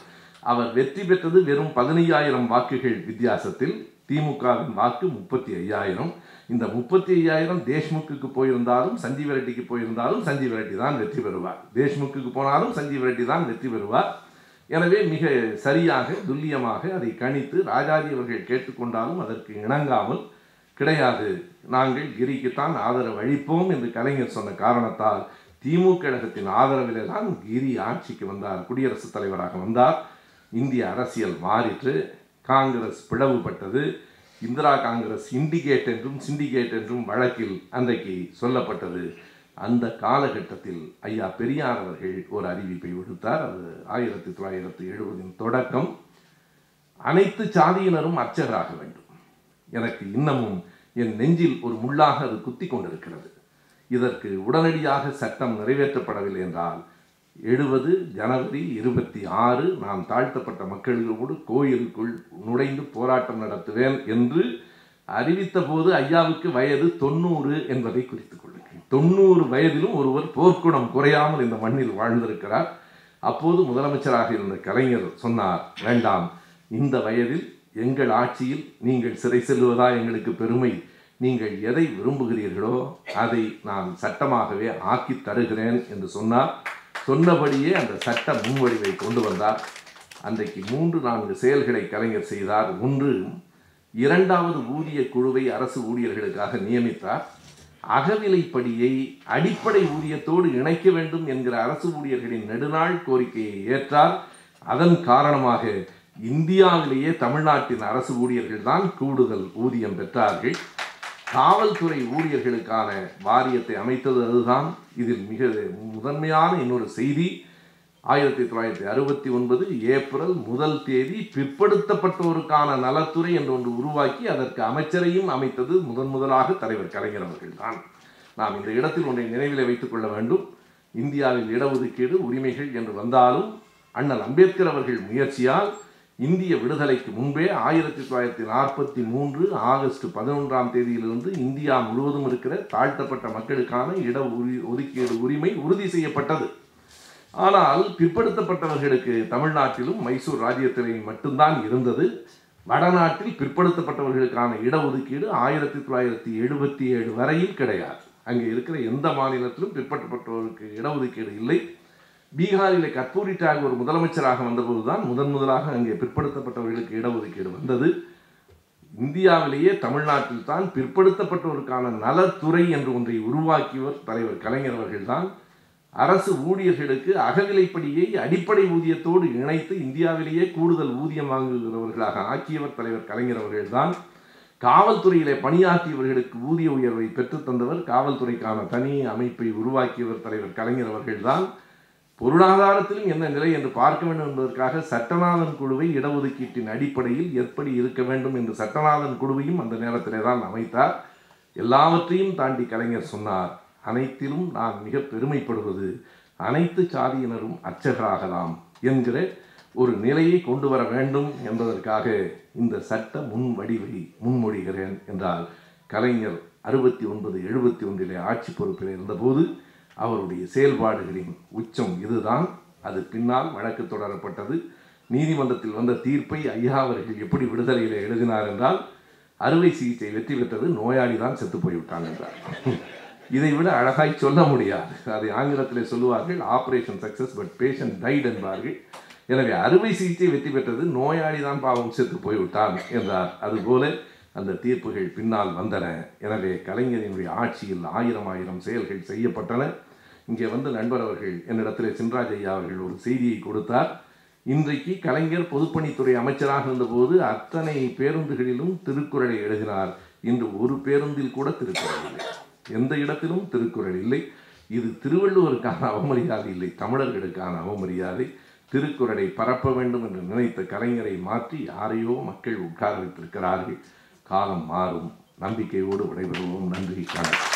அவர் வெற்றி பெற்றது வெறும் பதினையாயிரம் வாக்குகள் வித்தியாசத்தில். திமுகவின் வாக்கு முப்பத்தி ஐயாயிரம் இந்த முப்பத்தி ஐயாயிரம் தேஷ்முக்கு போயிருந்தாலும் சஞ்சீவ ரெட்டிக்கு போயிருந்தாலும் சஞ்சீவ ரெட்டி தான் வெற்றி பெறுவார். தேஷ்முக்குக்கு போனாலும் சஞ்சீவ ரெட்டி தான் வெற்றி பெறுவார். எனவே மிக சரியாக துல்லியமாக அதை கணித்து ராஜாஜி அவர்கள் கேட்டுக்கொண்டாலும் அதற்கு இணங்காமல் கிடையாது. நாங்கள் கிரிக்குத்தான் ஆதரவு அளிப்போம் என்று கலைஞர் சொன்ன காரணத்தால் திமுக கழகத்தின் ஆதரவிலே தான் கிரி ஆட்சிக்கு வந்தார் குடியரசுத் தலைவராக வந்தார். இந்திய அரசியல் மாறிற்று காங்கிரஸ் பிளவுபட்டது. இந்திரா காங்கிரஸ் இண்டிகேட் என்றும் சிண்டிகேட் என்றும் வழக்கில் அன்றைக்கு சொல்லப்பட்டது. அந்த காலகட்டத்தில் ஐயா பெரியார் அவர்கள் ஒரு அறிவிப்பை விடுத்தார். அது ஆயிரத்தி தொள்ளாயிரத்தி எழுபதின் தொடக்கம். அனைத்து சாதியினரும் அர்ச்சகராக வேண்டும். எனக்கு இன்னமும் என் நெஞ்சில் ஒரு முள்ளாக அது குத்தி கொண்டிருக்கிறது. இதற்கு உடனடியாக சட்டம் நிறைவேற்றப்படவில்லை என்றால் எழுபது ஜனவரி இருபத்தி ஆறு நான் தாழ்த்தப்பட்ட மக்களோடு கோயிலுக்குள் நுழைந்து போராட்டம் நடத்துவேன் என்று அறிவித்த போது ஐயாவுக்கு வயது தொண்ணூறு என்பதை குறித்துக் கொள்ளுங்கள் தொண்ணூறு வயதிலும் ஒருவர் போர்க்குணம் குறையாமல் இந்த மண்ணில் வாழ்ந்திருக்கிறார். அப்போது முதலமைச்சராக இருந்த கலைஞர் சொன்னார் வேண்டாம் இந்த வயதில் எங்கள் ஆட்சியில் நீங்கள் சிறை செல்வதா எங்களுக்கு பெருமை. நீங்கள் எதை விரும்புகிறீர்களோ அதை நான் சட்டமாகவே ஆக்கி தருகிறேன் என்று சொன்னார். சொன்னபடியே அந்த சட்ட முன்வடிவை கொண்டு வந்தார். அன்றைக்கு மூன்று நான்கு செயல்களை கலைஞர் செய்தார். ஒன்று இரண்டாவது ஊதிய குழுவை அரசு ஊழியர்களுக்காக நியமித்தார். அகவிலைப்படியை அடிப்படை ஊதியத்தோடு இணைக்க வேண்டும் என்கிற அரசு ஊழியர்களின் நெடுநாள் கோரிக்கையை ஏற்றார். அதன் காரணமாக இந்தியாவிலேயே தமிழ்நாட்டின் அரசு ஊழியர்கள் தான் கூடுதல் ஊதியம் பெற்றார்கள். காவல்துறை ஊழியர்களுக்கான வாரியத்தை அமைத்தது அதுதான். இதில் மிக முதன்மையான இன்னொரு செய்தி ஆயிரத்தி தொள்ளாயிரத்தி அறுபத்தி ஒன்பது ஏப்ரல் முதல் தேதி பிற்படுத்தப்பட்டோருக்கான நலத்துறை என்று ஒன்று உருவாக்கி அதற்கு அமைச்சரையும் அமைத்தது முதன் முதலாக தலைவர் கலைஞர் அவர்கள்தான். நாம் இந்த இடத்தில் ஒன்றை நினைவில் வைத்துக் கொள்ள வேண்டும். இந்தியாவில் இடஒதுக்கீடு உரிமைகள் என்று வந்தாலும் அண்ணல் அம்பேத்கர் அவர்கள் முயற்சியால் இந்திய விடுதலைக்கு முன்பே ஆயிரத்தி தொள்ளாயிரத்தி நாற்பத்தி மூன்று ஆகஸ்ட் பதினொன்றாம் தேதியிலிருந்து இந்தியா முழுவதும் இருக்கிற தாழ்த்தப்பட்ட மக்களுக்கான இட உரி ஒதுக்கீடு உரிமை உறுதி செய்யப்பட்டது. ஆனால் பிற்படுத்தப்பட்டவர்களுக்கு தமிழ்நாட்டிலும் மைசூர் ராஜ்யத்திலையும் மட்டும்தான் இருந்தது. வடநாட்டில் பிற்படுத்தப்பட்டவர்களுக்கான இடஒதுக்கீடு ஆயிரத்தி தொள்ளாயிரத்தி எழுபத்தி ஏழு வரையில் கிடையாது. அங்கே இருக்கிற எந்த மாநிலத்திலும் பிற்படுத்தப்பட்டவருக்கு இடஒதுக்கீடு இல்லை. பீகாரில் கற்பூரி டாகூர் முதலமைச்சராக வந்தபோது தான் முதன் முதலாக அங்கே பிற்படுத்தப்பட்டவர்களுக்கு இடஒதுக்கீடு வந்தது. இந்தியாவிலேயே தமிழ்நாட்டில் தான் பிற்படுத்தப்பட்டோருக்கான நலத்துறை என்று ஒன்றை உருவாக்கியவர் தலைவர் கலைஞர் அவர்கள்தான். அரசு ஊழியர்களுக்கு அகவிலைப்படியை அடிப்படை ஊதியத்தோடு இணைத்து இந்தியாவிலேயே கூடுதல் ஊதியம் வாங்குகிறவர்களாக ஆக்கியவர் தலைவர் கலைஞர் அவர்கள்தான். காவல்துறையிலே பணியாற்றியவர்களுக்கு ஊதிய உயர்வை பெற்றுத் தந்தவர் காவல்துறைக்கான தனி அமைப்பை உருவாக்கியவர் தலைவர் கலைஞர் அவர்கள்தான். பொருளாதாரத்திலும் என்ன நிலை என்று பார்க்க வேண்டும் என்பதற்காக சட்டநாதன் குழுவை இடஒதுக்கீட்டின் அடிப்படையில் எப்படி இருக்க வேண்டும் என்று சட்டநாதன் குழுவையும் அந்த நேரத்திலே தான் அமைத்தார். எல்லாவற்றையும் தாண்டி கலைஞர் சொன்னார் அனைத்திலும் நான் மிக பெருமைப்படுவது அனைத்து சாதியினரும் அர்ச்சகராகலாம் என்கிற ஒரு நிலையை கொண்டு வர வேண்டும் என்பதற்காக இந்த சட்ட முன்வடிவை முன்மொழிகிறேன் என்றால் கலைஞர் அறுபத்தி ஒன்பது எழுபத்தி ஒன்றிலே ஆட்சி பொறுப்பில் இருந்தபோது அவருடைய செயல்பாடுகளின் உச்சம் இதுதான். அது பின்னால் வழக்கு தொடரப்பட்டது. நீதிமன்றத்தில் வந்த தீர்ப்பை ஐயா அவர்கள் எப்படி விடுதலையில் எழுதினார் என்றால் அறுவை சிகிச்சை வெற்றி பெற்றது நோயாளி தான் செத்து போய்விட்டான் என்றார். இதை விட அழகாய் சொல்ல முடியாது. அதை ஆங்கிலத்தில் சொல்லுவார்கள் operation success but patient died என்பார்கள். எனவே அறுவை சிகிச்சை வெற்றி பெற்றது நோயாளி தான் பாவம் செத்து போய்விட்டான் என்றார். அதுபோல அந்த தீர்ப்புகள் பின்னால் வந்தன. எனவே கலைஞரினுடைய ஆட்சியில் ஆயிரம் ஆயிரம் செயல்கள் செய்யப்பட்டன. இங்கே வந்து நண்பர் அவர்கள் என்னிடத்தில் சின்ராஜ் ஐயா அவர்கள் ஒரு செய்தியை கொடுத்தார். இன்றைக்கு கலைஞர் பொதுப்பணித்துறை அமைச்சராக இருந்தபோது அத்தனை பேருந்துகளிலும் திருக்குறளை எழுதினார். இன்று ஒரு பேருந்தில் கூட திருக்குறள் இல்லை. எந்த இடத்திலும் திருக்குறள் இல்லை. இது திருவள்ளுவருக்கான அவமரியாதை இல்லை. தமிழர்களுக்கான அவமரியாதை. திருக்குறளை பரப்ப வேண்டும் என்று நினைத்த கலைஞரை மாற்றி யாரையோ மக்கள் உட்கார வைத்திருக்கிறார்கள் காலம் மாறும். நம்பிக்கையோடு விடைபெறுவோம். நன்றி. வணக்கம்.